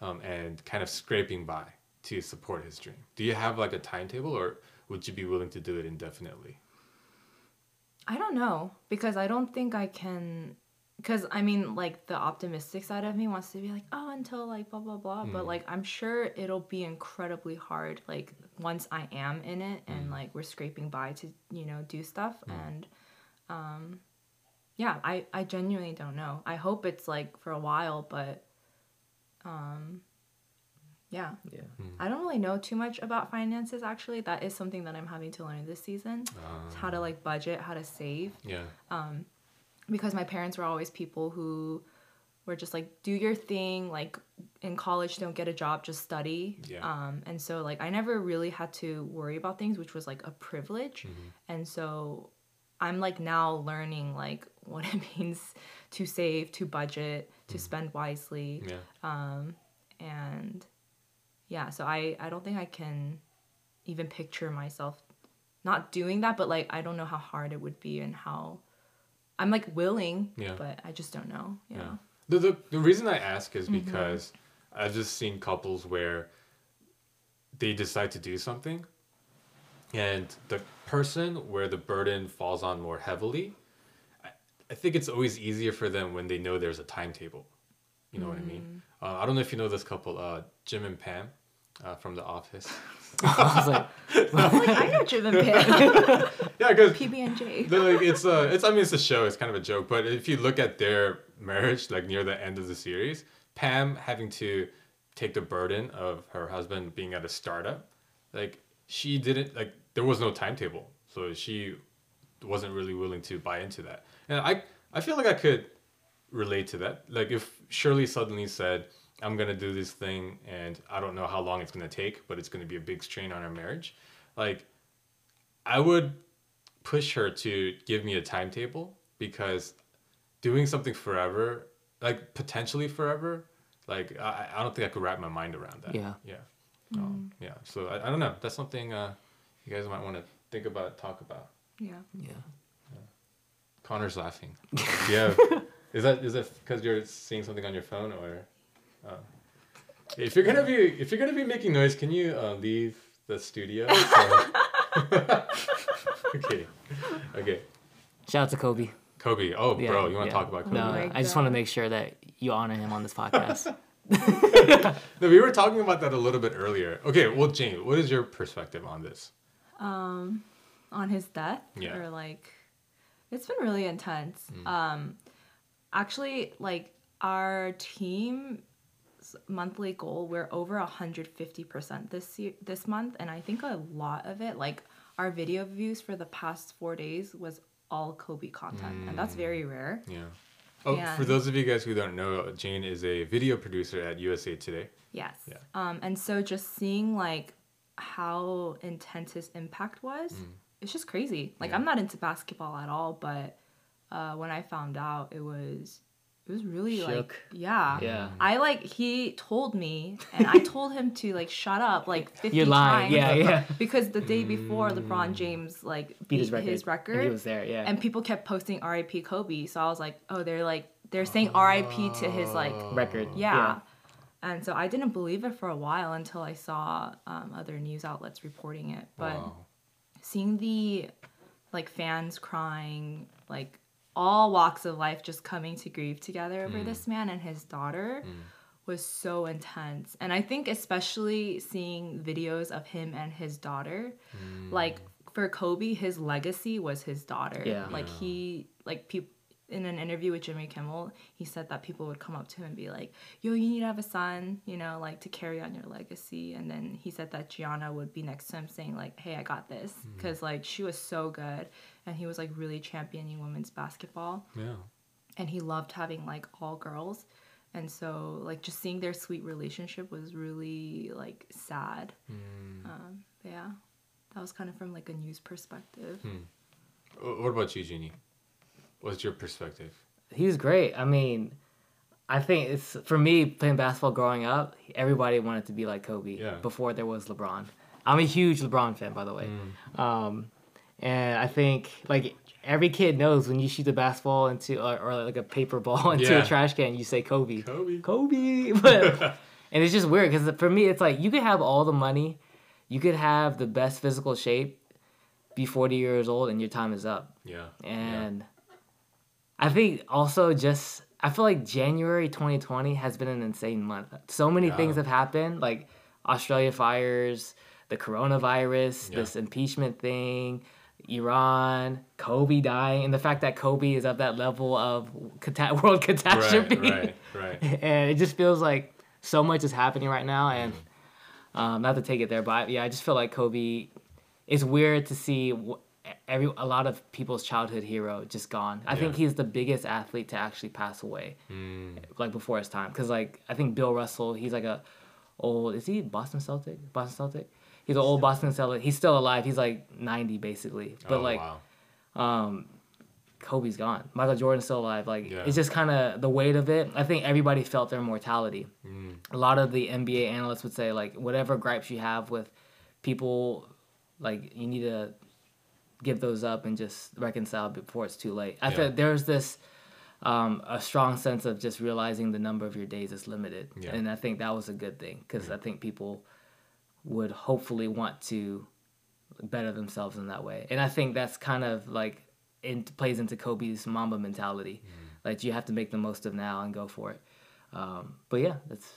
um, and kind of scraping by to support his dream? Do you have like a timetable, or would you be willing to do it indefinitely? I don't know because I don't think I can. Because I mean, like the optimistic side of me wants to be like, oh, until like blah blah blah. But like, I'm sure it'll be incredibly hard. Like once I am in it and like we're scraping by to you know do stuff and, um, yeah, I I genuinely don't know. I hope it's like for a while, but, um, yeah, Yeah. I don't really know too much about finances. Actually, that is something that I'm having to learn this season. It's how to like budget, how to save Yeah. Um because my parents were always people who were just like do your thing like in college don't get a job just study Yeah. um and so like i never really had to worry about things which was like a privilege Mm-hmm. and so i'm like now learning like what it [LAUGHS] means to save to budget to spend wisely Mm-hmm. Yeah. and yeah so i i don't think i can even picture myself not doing that but like i don't know how hard it would be and how i'm like willing Yeah. but i just don't know yeah, Yeah. The, the, the reason I ask is because I've just seen couples where they decide to do something and the person where the burden falls on more heavily, I, I think it's always easier for them when they know there's a timetable. You know what I mean? Uh, I don't know if you know this couple, uh, Jim and Pam. uh, from The Office. [LAUGHS] I was like, [LAUGHS] like, I know Jim and Pam. [LAUGHS] yeah, because PB and J. like it's uh it's I mean it's a show. It's kind of a joke, but if you look at their marriage, like near the end of the series, Pam having to take the burden of her husband being at a startup, like she didn't like there was no timetable, so she wasn't really willing to buy into that. And I I feel like I could relate to that. Like if Shirley suddenly said, "I'm gonna do this thing, and I don't know how long it's gonna take, but it's gonna be a big strain on our marriage," like I would push her to give me a timetable because doing something forever, like potentially forever, like I, I don't think I could wrap my mind around that. Yeah. Yeah. Um, yeah. So I, I don't know. That's something uh, you guys might want to think about, talk about. Yeah. yeah. Connor's laughing. yeah. [LAUGHS] Is that is that because you're seeing something on your phone or? Uh, if you're gonna be if you're gonna be making noise, can you uh, leave the studio? [LAUGHS] So- [LAUGHS] okay. Okay. Shout out to Kobe. Kobe. Oh, Yeah, bro, you want to yeah. talk about Kobe? No, Oh I just want to make sure that you honor him on this podcast. No, we were talking about that a little bit earlier. Okay, well, Jane, what is your perspective on this? Um, on his death. Yeah. Or like, it's been really intense. Um, actually, like our team monthly goal we're over 150% this year this month and i think a lot of it like our video views for the past four days was all kobe content and that's very rare Yeah. Oh, for those of you guys who don't know, Jane is a video producer at USA Today. Yes. Yeah. Um, and so just seeing like how intense his impact was, it's just crazy. Like Mm. Yeah. I'm not into basketball at all, but uh, when I found out, it was it was really like yeah. Yeah. I like he told me, and I told him to like shut up like [LAUGHS] 50 You're lying. times. Yeah, yeah. [LAUGHS] Because the day before, LeBron James like Beat his record. His record And he was there. Yeah. and people kept posting R.I.P. Kobe. So I was like, oh, they're like they're saying R.I.P. to his like record. yeah. And so I didn't believe it for a while until I saw um, other news outlets reporting it. But Wow. seeing the like fans crying, like all walks of life just coming to grieve together over hmm. this man and his daughter hmm. was so intense. And I think especially seeing videos of him and his daughter, hmm. like for Kobe, his legacy was his daughter. Yeah. Like he like people in an interview with Jimmy Kimmel, he said that people would come up to him and be like, "Yo, you need to have a son, you know, like to carry on your legacy." And then he said that Gianna would be next to him saying like, "Hey, I got this," mm-hmm. because like she was so good, and he was like really championing women's basketball, Yeah. and he loved having like all girls, and so like just seeing their sweet relationship was really like sad. Mm. Um, yeah, that was kind of from like a news perspective. Hmm. Wh- What about you, Jeannie? What's your perspective? he was great. I mean, I think it's for me playing basketball growing up. Everybody wanted to be like Kobe Yeah. before there was LeBron. I'm a huge LeBron fan, by the way. Um, and I think like every kid knows when you shoot the basketball into or, or like a paper ball [LAUGHS] into Yeah. a trash can, you say Kobe. Kobe. Kobe. [LAUGHS] [LAUGHS] But and it's just weird because for me, it's like you could have all the money, you could have the best physical shape, be 40 years old, and your time is up. Yeah. And I think also just I feel like January 2020 has been an insane month. So many Yeah. things have happened, like Australia fires, the coronavirus, Yeah. this impeachment thing, Iran, Kobe dying, and the fact that Kobe is at that level of cata- [LAUGHS] world catastrophe. Right. Right. Right. [LAUGHS] and it just feels like so much is happening right now and um, not to take it there but yeah i just feel like kobe it's weird to see wh- every a lot of people's childhood hero just gone i think he's the biggest athlete to actually pass away Mm. like before his time because like i think bill russell he's like a old is he boston celtic boston celtic he's an old boston celtic he's still alive he's like 90 basically but oh, like wow. um, Kobe's gone. Michael Jordan's still alive. Like Yeah. it's just kind of the weight of it. I think everybody felt their mortality. Mm. A lot of the NBA analysts would say like whatever gripes you have with people, like you need to give those up and just reconcile before it's too late. I Yeah. think there's this um, a strong sense of just realizing the number of your days is limited, Yeah. and I think that was a good thing because I think people would hopefully want to better themselves in that way. And I think that's kind of like it plays into Kobe's Mamba mentality. Like you have to make the most of now and go for it. Um, but yeah, that's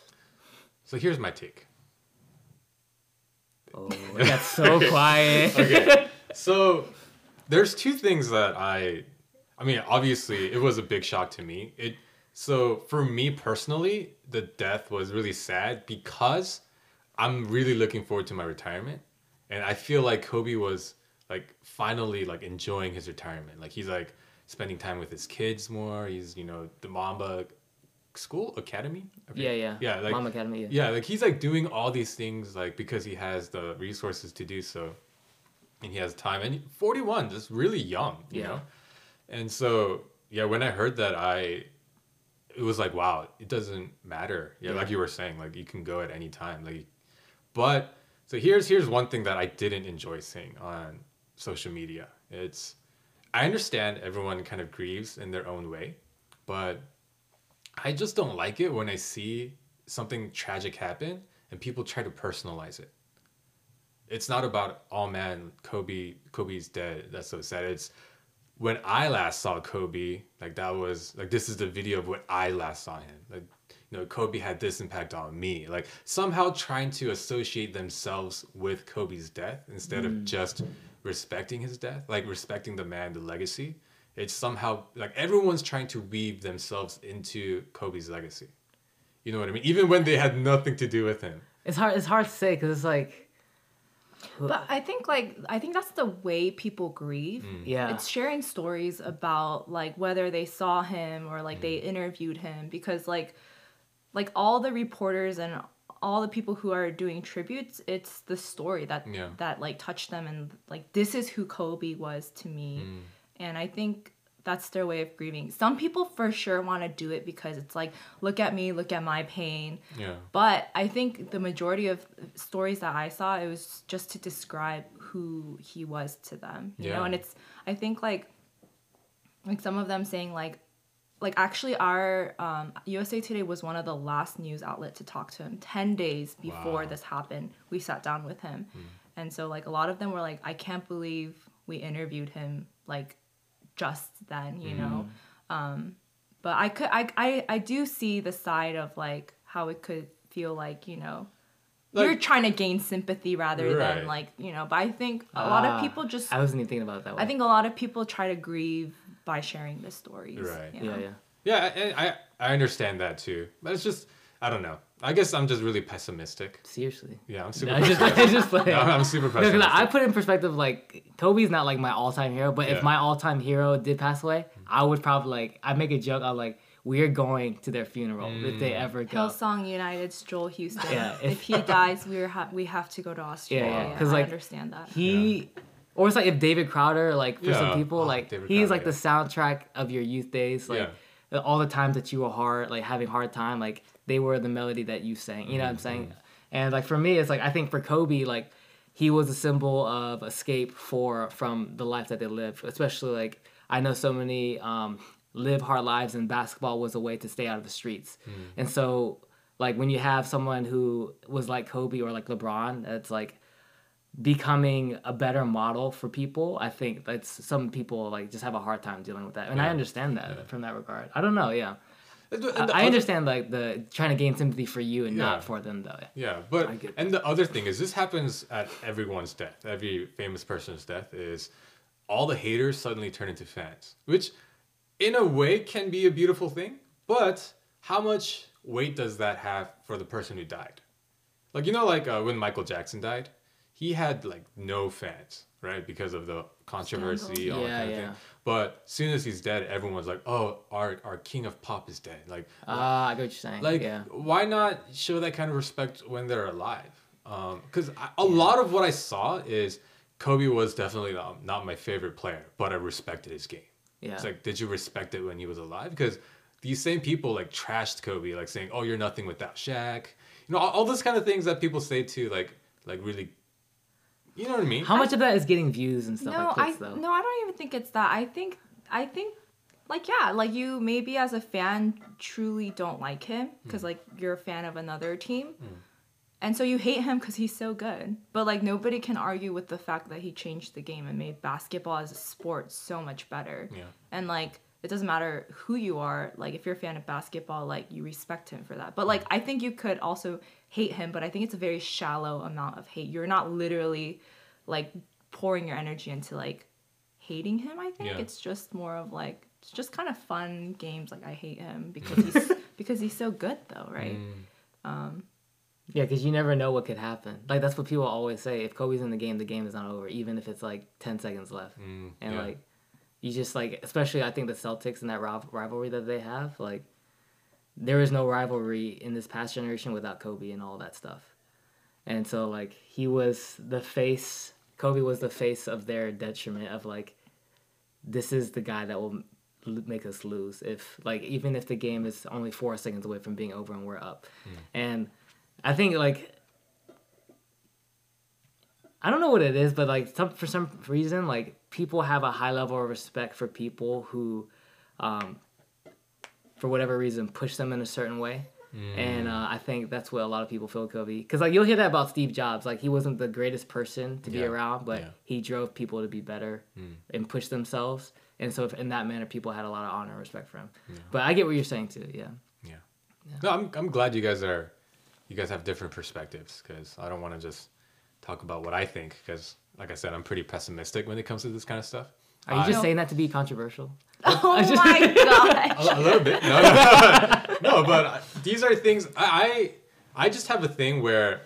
So here's my take. Oh, [LAUGHS] got so quiet. okay. So there's two things that I I mean, obviously it was a big shock to me. It so for me personally, the death was really sad because I'm really looking forward to my retirement. And I feel like Kobe was like finally like enjoying his retirement. Like he's like spending time with his kids more. He's, you know, the Mamba school academy. Yeah, yeah. Yeah, like Mom Academy. Yeah. yeah, like he's like doing all these things like because he has the resources to do so, and he has time. And 41, just really young, you Yeah. know. And so yeah, when I heard that, I it was like wow, it doesn't matter. Yeah, like you were saying, like you can go at any time. Like, but so here's here's one thing that I didn't enjoy seeing on social media. It's I understand everyone kind of grieves in their own way, but I just don't like it when I see something tragic happen and people try to personalize it. It's not about oh man, Kobe Kobe's dead. That's so sad. It's when I last saw Kobe, like that was like this is the video of what I last saw him. Like you know, Kobe had this impact on me. Like somehow trying to associate themselves with Kobe's death instead of mm. just respecting his death, like respecting the man, the legacy. It's somehow like everyone's trying to weave themselves into Kobe's legacy. You know what I mean? Even when they had nothing to do with him. It's hard. It's hard to say because it's like, But I think like I think that's the way people grieve. Mm. yeah, It's sharing stories about like whether they saw him or like Mm. they interviewed him because like like all the reporters and all the people who are doing tributes, it's the story that Yeah. that like touched them and like this is who Kobe was to me. Mm. And I think that's their way of grieving. Some people for sure want to do it because it's like look at me, look at my pain. Yeah. But I think the majority of stories that I saw, it was just to describe who he was to them. You know, Yeah. and it's I think like like some of them saying like like actually our um, USA Today was one of the last news outlet to talk to him. Ten days before Wow. this happened, we sat down with him, and so like a lot of them were like, I can't believe we interviewed him like just then, you know. Um, but I could I, I I do see the side of like how it could feel like you know Like- you're trying to gain sympathy rather Right. than like you know. But I think a lot of people just I wasn't even thinking about it that way. I think a lot of people try to grieve by sharing the stories. Right. you Yeah, know? yeah. Yeah, and I I understand that too. But it's just I don't know. I guess I'm just really pessimistic. Seriously. Yeah, I'm [LAUGHS] super I just, pessimistic. I just like, I'm, [LAUGHS] I'm super No, 'cause pessimistic. I put in perspective like Kobe's not like my all time hero, but Yeah. if my all time hero did pass away, I would probably like I make a joke. I'm like, we're going to their funeral if they Mm. ever go. Hillsong United's Joel Houston. Yeah, if, [LAUGHS] if- he dies, we're ha- we have to go to Australia. yeah, Yeah, 'cause, I like, understand that. He, or it's like if David Crowder, like for Yeah. some people, Oh, like David he's Crowder, like the soundtrack of your youth days, like all the times that you were hard, like having hard time, like they were the melody that you sang. You know what I'm saying? Mm-hmm. And like for me, it's like I think for Kobe, like he was a symbol of escape for from the life that they lived. Especially like I know so many um, live hard lives, and basketball was a way to stay out of the streets. Mm. And so like when you have someone who was like Kobe or like LeBron, that's like becoming a better model for people. I think that's some people like just have a hard time dealing with that, and I understand that from that regard. I don't know, yeah. And the- I, and the I other- understand like the trying to gain sympathy for you and Yeah. not for them though. Yeah, but and the other thing is this happens at everyone's death. Every famous person's death is all the haters suddenly turn into fans, which in a way can be a beautiful thing, but how much weight does that have for the person who died? Like you know like uh, when Michael Jackson died, he had like no fans, right? Because of the controversy, Scandal. all that Yeah, kind of thing. But as soon as he's dead, everyone's like, "Oh, our our king of pop is dead." Like Ah, I get what you're saying. like, yeah. why not show that kind of respect when they're alive? Because a lot of what I saw is Kobe was definitely not, not my favorite player, but I respected his game. Yeah. It's like, did you respect it when he was alive? Because these same people like trashed Kobe, like saying, "Oh, you're nothing without Shaq." You know, all, all those kind of things that people say to like, like really, you know what I mean? How much of that is getting views and stuff no, like I this though? no, I don't even think it's that. I think I think like yeah, like you maybe as a fan truly don't like him because hmm. like you're a fan of another team. Hmm. And so you hate him because he's so good. But like nobody can argue with the fact that he changed the game and made basketball as a sport so much better. Yeah. And like it doesn't matter who you are. Like if you're a fan of basketball, like you respect him for that. But like I think you could also hate him, but I think it's a very shallow amount of hate. You're not literally like pouring your energy into like hating him. I think Yeah. it's just more of like it's just kind of fun games. Like I hate him [LAUGHS] because he's because he's so good though, right? Mm. Yeah, because you never know what could happen. Like that's what people always say. If Kobe's in the game, the game is not over, even if it's like ten seconds left. Mm, and yeah. like, you just like, especially I think the Celtics and that rivalry that they have, like, there is no rivalry in this past generation without Kobe and all that stuff. And so like he was the face. Kobe was the face of their detriment of like, this is the guy that will make us lose if like even if the game is only four seconds away from being over and we're up and i think like i don't know what it is but like some for some reason like people have a high level of respect for people who um for whatever reason push them in a certain way and uh, I think that's what a lot of people feel Kobe. Because like you'll hear that about Steve Jobs. Like he wasn't the greatest person to be around, but Yeah. he drove people to be better and push themselves. And so if, in that manner, people had a lot of honor and respect for him. But I get what you're saying too. Yeah. Yeah. No, I'm I'm glad you guys are, you guys have different perspectives because I don't want to just talk about what I think because, like I said, I'm pretty pessimistic when it comes to this kind of stuff. Are you I- just saying that to be controversial? [LAUGHS] Oh [LAUGHS] my [LAUGHS] gosh. a, a little bit. No, no, no, but I- these are things I, I I just have a thing where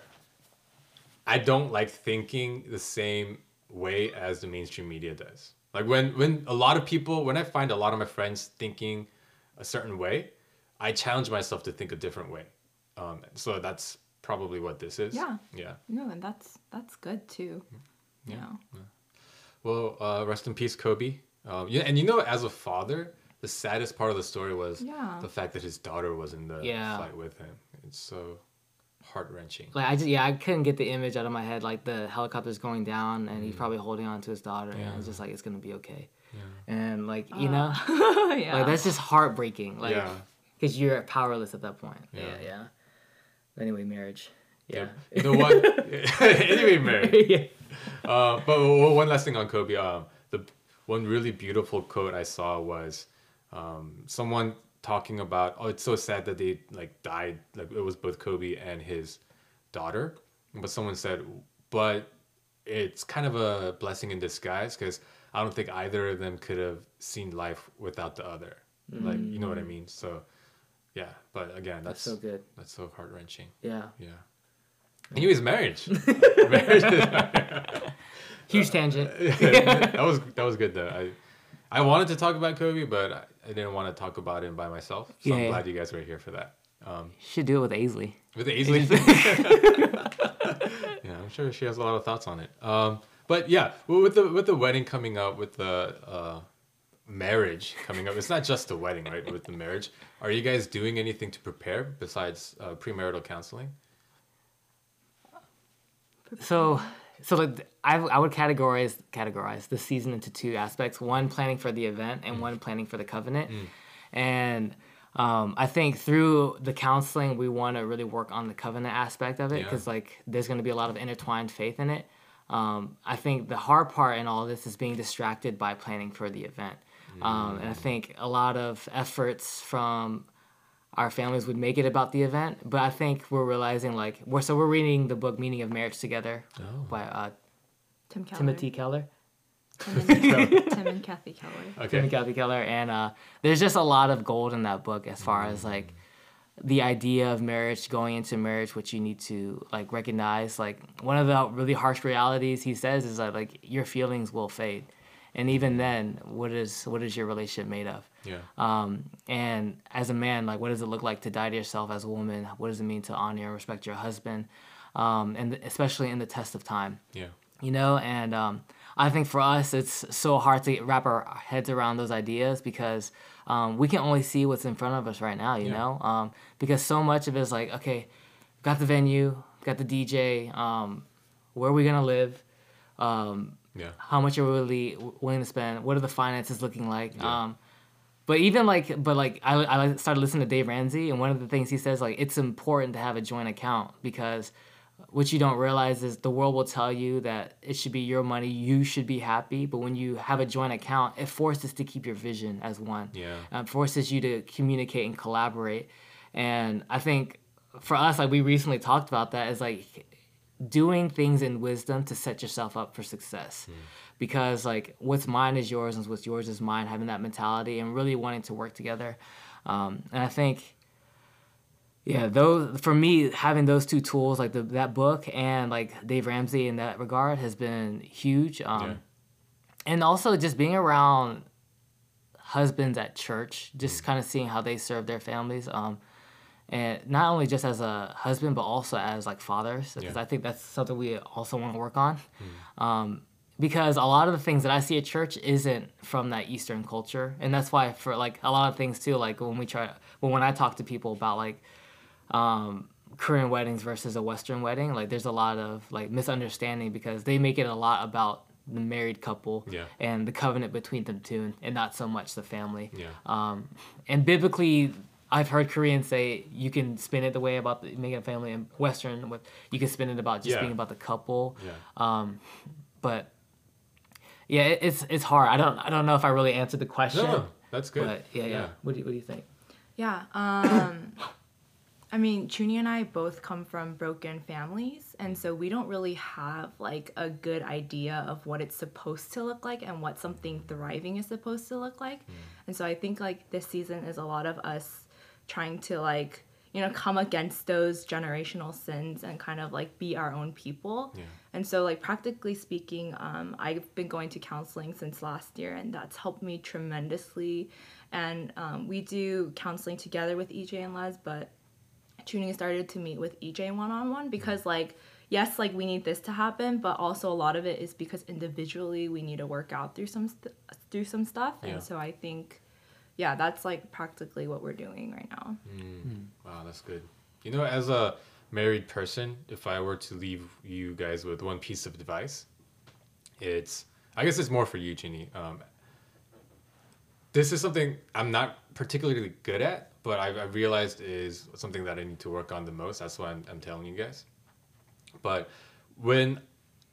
I don't like thinking the same way as the mainstream media does. Like when when a lot of people when I find a lot of my friends thinking a certain way, I challenge myself to think a different way. Um, so that's probably what this is. Yeah. Yeah. No, and that's that's good too. Yeah. You know? Well, uh, rest in peace, Kobe. Um, yeah, and you know, as a father, the saddest part of the story was Yeah. the fact that his daughter was in the Yeah. fight with him. It's so heart wrenching. Like I just yeah I couldn't get the image out of my head. Like the helicopter's going down and he's probably holding on to his daughter Yeah. and it's just like it's gonna be okay. And like you know, [LAUGHS] yeah. like that's just heartbreaking. Like yeah. because you're powerless at that point. Yeah. Yeah, yeah. [LAUGHS] [LAUGHS] Anyway, marriage. Yeah. The one. anyway, Mary. [LAUGHS] Uh, but one last thing on Kobe. Um, the one really beautiful quote I saw was um, someone talking about, oh, it's so sad that they like died. Like it was both Kobe and his daughter. But someone said, but it's kind of a blessing in disguise because I don't think either of them could have seen life without the other. Like you know what I mean? So yeah. But again, that's That's so good. that's so heart wrenching. Yeah. Yeah. Anyways, marriage. [LAUGHS] marriage. [LAUGHS] Huge tangent. [LAUGHS] that was that was good though. I I wanted to talk about Kobe, but I, I didn't want to talk about him by myself. So Yeah, I'm yeah. glad you guys were here for that. Um, Should do it with Aisley. with Aisley. yeah, I'm sure she has a lot of thoughts on it. Um, but yeah, with the with the wedding coming up, with the uh, marriage coming up, it's not just the wedding, right? With the marriage, are you guys doing anything to prepare besides uh, premarital counseling? So, so like I, I would categorize categorize the season into two aspects: one planning for the event, Mm. and one planning for the covenant. And um, I think through the counseling, we want to really work on the covenant aspect of it Yeah. because like there's going to be a lot of intertwined faith in it. Um, I think the hard part in all this is being distracted by planning for the event. Um, and I think a lot of efforts from our families would make it about the event, but I think we're realizing like we're so we're reading the book Meaning of Marriage together Oh. by uh, Tim Keller. Timothy Keller, Tim and, Tim [LAUGHS] and Kathy Keller. Okay. Tim and Kathy Keller, and uh, there's just a lot of gold in that book as far as like the idea of marriage, going into marriage, which you need to like recognize. Like one of the really harsh realities he says is that like your feelings will fade, and even then, what is what is your relationship made of? Yeah. Um, and as a man, like, what does it look like to die to yourself as a woman? What does it mean to honor and respect your husband? Um, and especially in the test of time, Yeah. you know? And um, I think for us, it's so hard to wrap our heads around those ideas because um, we can only see what's in front of us right now, you Yeah. know? Um, because so much of it is like, okay, got the venue, got the DJ, um, where are we going to live? Um, Yeah. how much are we really willing to spend? What are the finances looking like? Yeah. Um, but even like, but like, I, I started listening to Dave Ramsey, and one of the things he says, like, it's important to have a joint account because what you don't realize is the world will tell you that it should be your money, you should be happy. But when you have a joint account, it forces to keep your vision as one. Yeah. Um, forces you to communicate and collaborate. And I think for us, like we recently talked about that, is like doing things in wisdom to set yourself up for success. Because like what's mine is yours and what's yours is mine, having that mentality and really wanting to work together. Um, and I think yeah, those for me having those two tools like the, that book and like Dave Ramsey in that regard has been huge. Um, Yeah. And also just being around husbands at church, just kind of seeing how they serve their families. Um, and not only just as a husband, but also as like fathers, because Yeah. I think that's something we also want to work on. Um, because a lot of the things that I see at church isn't from that Eastern culture, and that's why for like a lot of things too, like when we try, well, when I talk to people about like um, Korean weddings versus a Western wedding, like there's a lot of like misunderstanding because they make it a lot about the married couple Yeah. and the covenant between them two, and, and not so much the family. Yeah. Um, and biblically, I've heard Koreans say you can spin it the way about the, making a family, and Western, with you can spin it about just Yeah. being about the couple. Yeah. Um, but yeah, it, it's it's hard. I don't I don't know if I really answered the question. No, no, that's good. But yeah, yeah. What do you, what do you think? Yeah. Um, [COUGHS] I mean, Junie and I both come from broken families, and so we don't really have like a good idea of what it's supposed to look like and what something thriving is supposed to look like. And so I think like this season is a lot of us trying to like you know come against those generational sins and kind of like be our own people. Yeah. And so, like, practically speaking, um, I've been going to counseling since last year, and that's helped me tremendously. And um, we do counseling together with EJ and Les, but Tuning started to meet with EJ one on one because, like, yes, like we need this to happen, but also a lot of it is because individually we need to work out through some st- through some stuff. Yeah. And so I think, yeah, that's like practically what we're doing right now. Wow, that's good. You know, as a married person, if I were to leave you guys with one piece of advice, it's I guess it's more for you, Ginny. Um, this is something I'm not particularly good at, but I've, I've realized is something that I need to work on the most. That's why I'm, I'm telling you guys. But when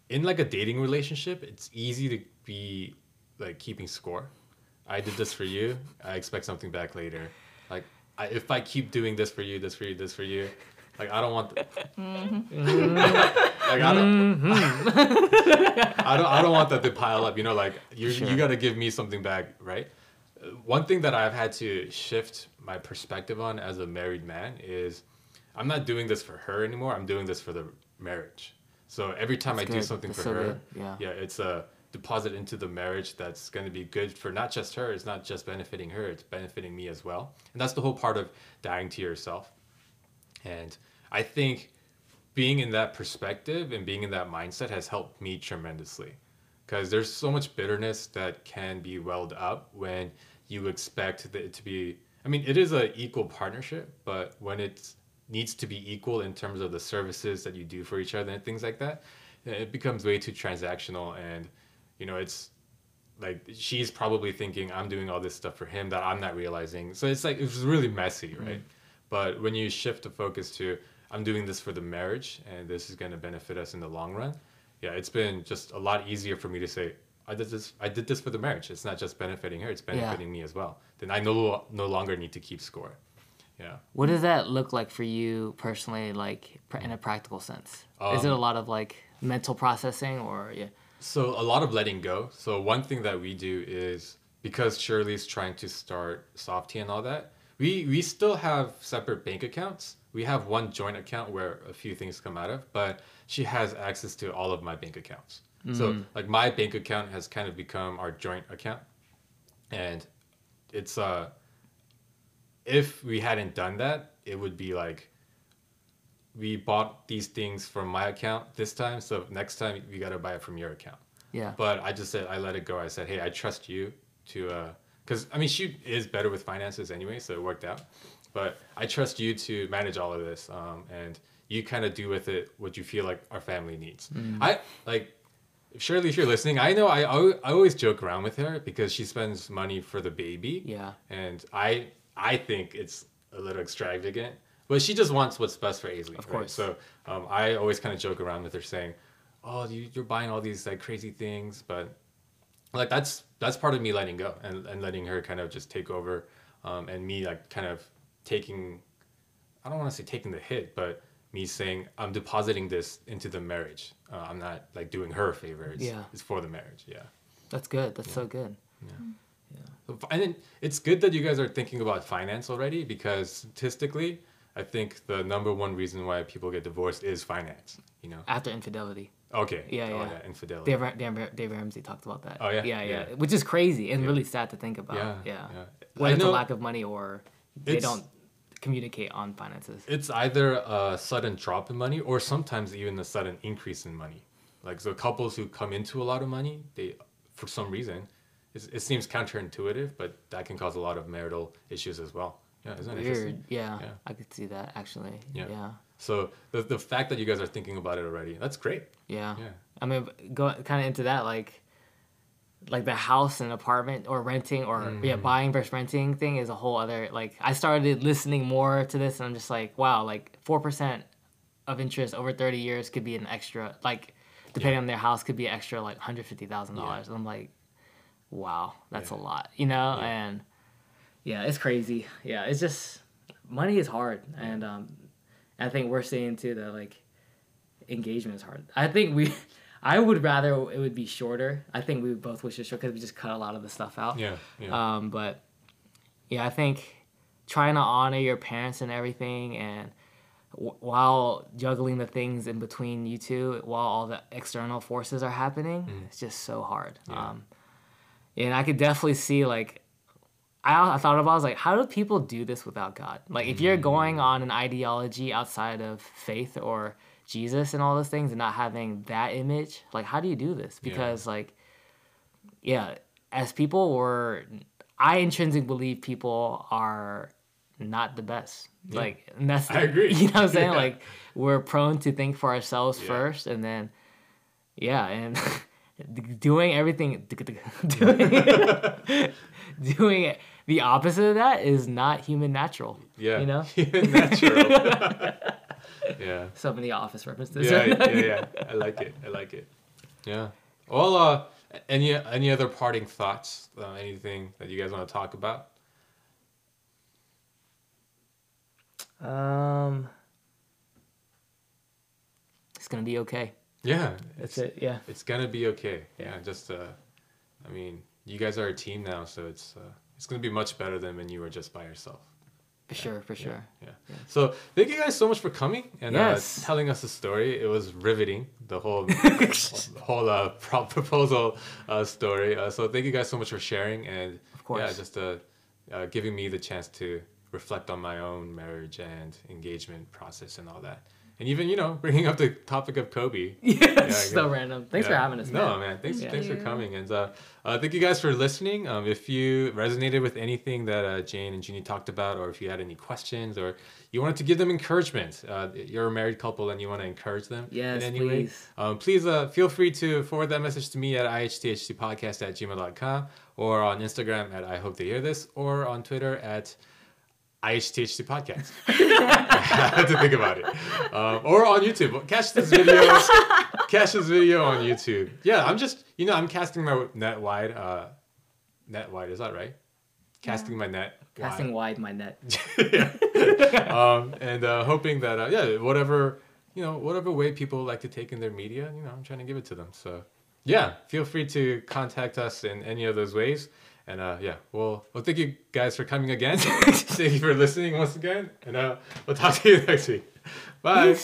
in like a dating relationship, it's easy to be like keeping score. I did this for you. I expect something back later. Like I, if I keep doing this for you, this for you, this for you, like I don't want. The, [LAUGHS] like I don't. [LAUGHS] I don't. I don't want that to pile up. You know, like you Sure. you got to give me something back, right? Uh, One thing that I've had to shift my perspective on as a married man is, I'm not doing this for her anymore. I'm doing this for the marriage. So every time That's I do something That's for so her, good. Yeah. yeah, it's a deposit into the marriage that's going to be good for not just her. It's not just benefiting her. It's benefiting me as well. And that's the whole part of dying to yourself. And I think being in that perspective and being in that mindset has helped me tremendously. Because there's so much bitterness that can be welled up when you expect it to be. I mean, it is an equal partnership, but when it needs to be equal in terms of the services that you do for each other and things like that, it becomes way too transactional. And, you know, it's like she's probably thinking I'm doing all this stuff for him that I'm not realizing. So it's like it's really messy, right? But when you shift the focus to I'm doing this for the marriage and this is going to benefit us in the long run, yeah, it's been just a lot easier for me to say I did this. I did this for the marriage. It's not just benefiting her; it's benefiting me as well. Then I no no longer need to keep score. Yeah. What does that look like for you personally, like in a practical sense? Is it a Um, lot of like mental processing or yeah? So a lot of letting go. So one thing that we do is because Shirley's trying to start Softy and all that, we we still have separate bank accounts. We have one joint account where a few things come out of, but she has access to all of my bank accounts. So like my bank account has kind of become our joint account, and it's uh if we hadn't done that, it would be like we bought these things from my account this time, so next time we gotta buy it from your account. Yeah. But I just said I let it go. I said, hey, I trust you to, uh, because I mean she is better with finances anyway, so it worked out. But I trust you to manage all of this, um, and you kind of do with it what you feel like our family needs. I like. Shirley, if you're listening, I know I, I always joke around with her because she spends money for the baby. Yeah. And I I think it's a little extravagant, but but she just wants what's best for Aisley. Of right? course. So um, I always kind of joke around with her saying, "Oh, you, you're buying all these like crazy things," but like that's that's part of me letting go and, and letting her kind of just take over, um, and me like kind of taking, I don't want to say taking the hit, but me saying I'm depositing this into the marriage. Uh, I'm not like doing her a favor. It's, Yeah. it's for the marriage. Yeah. That's good. That's so good. Yeah. Yeah. And it's good that you guys are thinking about finance already because statistically, I think the number one reason why people get divorced is finance. You know. After infidelity. Okay. Yeah, oh, yeah. infidelity. Dave, Dave, Dave Ramsey talked about that. Oh, yeah? Yeah, yeah. Yeah. Which is crazy and Yeah. really sad to think about. Yeah, Yeah. yeah. Whether it's a lack of money or they don't communicate on finances. It's either a sudden drop in money or sometimes even a sudden increase in money. Like so, couples who come into a lot of money, they for some reason, it, it seems counterintuitive, but that can cause a lot of marital issues as well. Yeah, isn't? Weird. Yeah, Yeah. I could see that actually. Yeah. Yeah. So the the fact that you guys are thinking about it already, that's great. Yeah. Yeah. I mean, go kind of into that, like, like the house and apartment or renting or Mm. yeah, buying versus renting thing is a whole other. Like, I started listening more to this, and I'm just like, wow, like four percent of interest over thirty years could be an extra, like, depending on their house, could be extra like hundred fifty thousand dollars. And I'm like, wow, that's Yeah. a lot, you know? Yeah. And yeah, it's crazy. Yeah, it's just money is hard, and um, I think we're seeing too that like engagement is hard. I think we, [LAUGHS] I would rather it would be shorter. I think we both wish it short because we just cut a lot of the stuff out. Yeah. Yeah. Um, but yeah, I think trying to honor your parents and everything, and w- while juggling the things in between you two, while all the external forces are happening, it's just so hard. Mm. Yeah. Um, and I could definitely see like. I, I thought about I was like, how do people do this without God? Like, if you're going mm. on an ideology outside of faith or Jesus and all those things, and not having that image, like, how do you do this? Yeah. Because like, yeah, as people, we're I intrinsically believe people are not the best. Yeah. Like, and that's I agree. [LAUGHS] You know what I'm saying? [LAUGHS] Yeah. Like, we're prone to think for ourselves Yeah. first, and then, yeah, and [LAUGHS] doing everything, [LAUGHS] doing, doing it the opposite of that is not human natural. yeah. you know? [LAUGHS] natural. [LAUGHS] yeah. So many office references. yeah, yeah, yeah. I like it. I like it. Yeah. Well, uh, any any other parting thoughts? Uh, anything that you guys want to talk about? Um, it's gonna be okay. Yeah, That's it's, it. Yeah. It's gonna be okay. Yeah, just uh, I mean, you guys are a team now, so it's uh, it's gonna be much better than when you were just by yourself. For sure. For sure. Yeah. So thank you guys so much for coming and Yes. uh, telling us the story. It was riveting, the whole the [LAUGHS] whole uh, pro- proposal uh, story. Uh, so thank you guys so much for sharing and Of course. yeah, just uh, uh, giving me the chance to reflect on my own marriage and engagement process and all that. And even you know bringing up the topic of Kobe. [LAUGHS] Yeah. I so get- random. Thanks for having us. No, man. man. Thanks, Yeah. thanks for coming, and uh, uh, thank you guys for listening. Um, if you resonated with anything that uh, Jane and Junie talked about, or if you had any questions, or you wanted to give them encouragement, uh, you're a married couple and you want to encourage them Yes, in any way, please. um, please uh, feel free to forward that message to me at ihthcpodcast at gmail.com, or on Instagram at I hope they hear this, or on Twitter at IHTHC podcast. [LAUGHS] I had to think about it. Um, or on YouTube. Catch this video. catch this video on YouTube. Yeah, I'm just, you know, I'm casting my net wide. Uh, net wide, is that right? Casting my net Casting wide my net. [LAUGHS] um, and uh, hoping that, uh, yeah, whatever, you know, whatever way people like to take in their media, you know, I'm trying to give it to them. So, yeah, feel free to contact us in any of those ways. And uh, yeah, well, well, thank you guys for coming again. [LAUGHS] thank you for listening once again. And uh, we'll talk to you [LAUGHS] next week. Bye.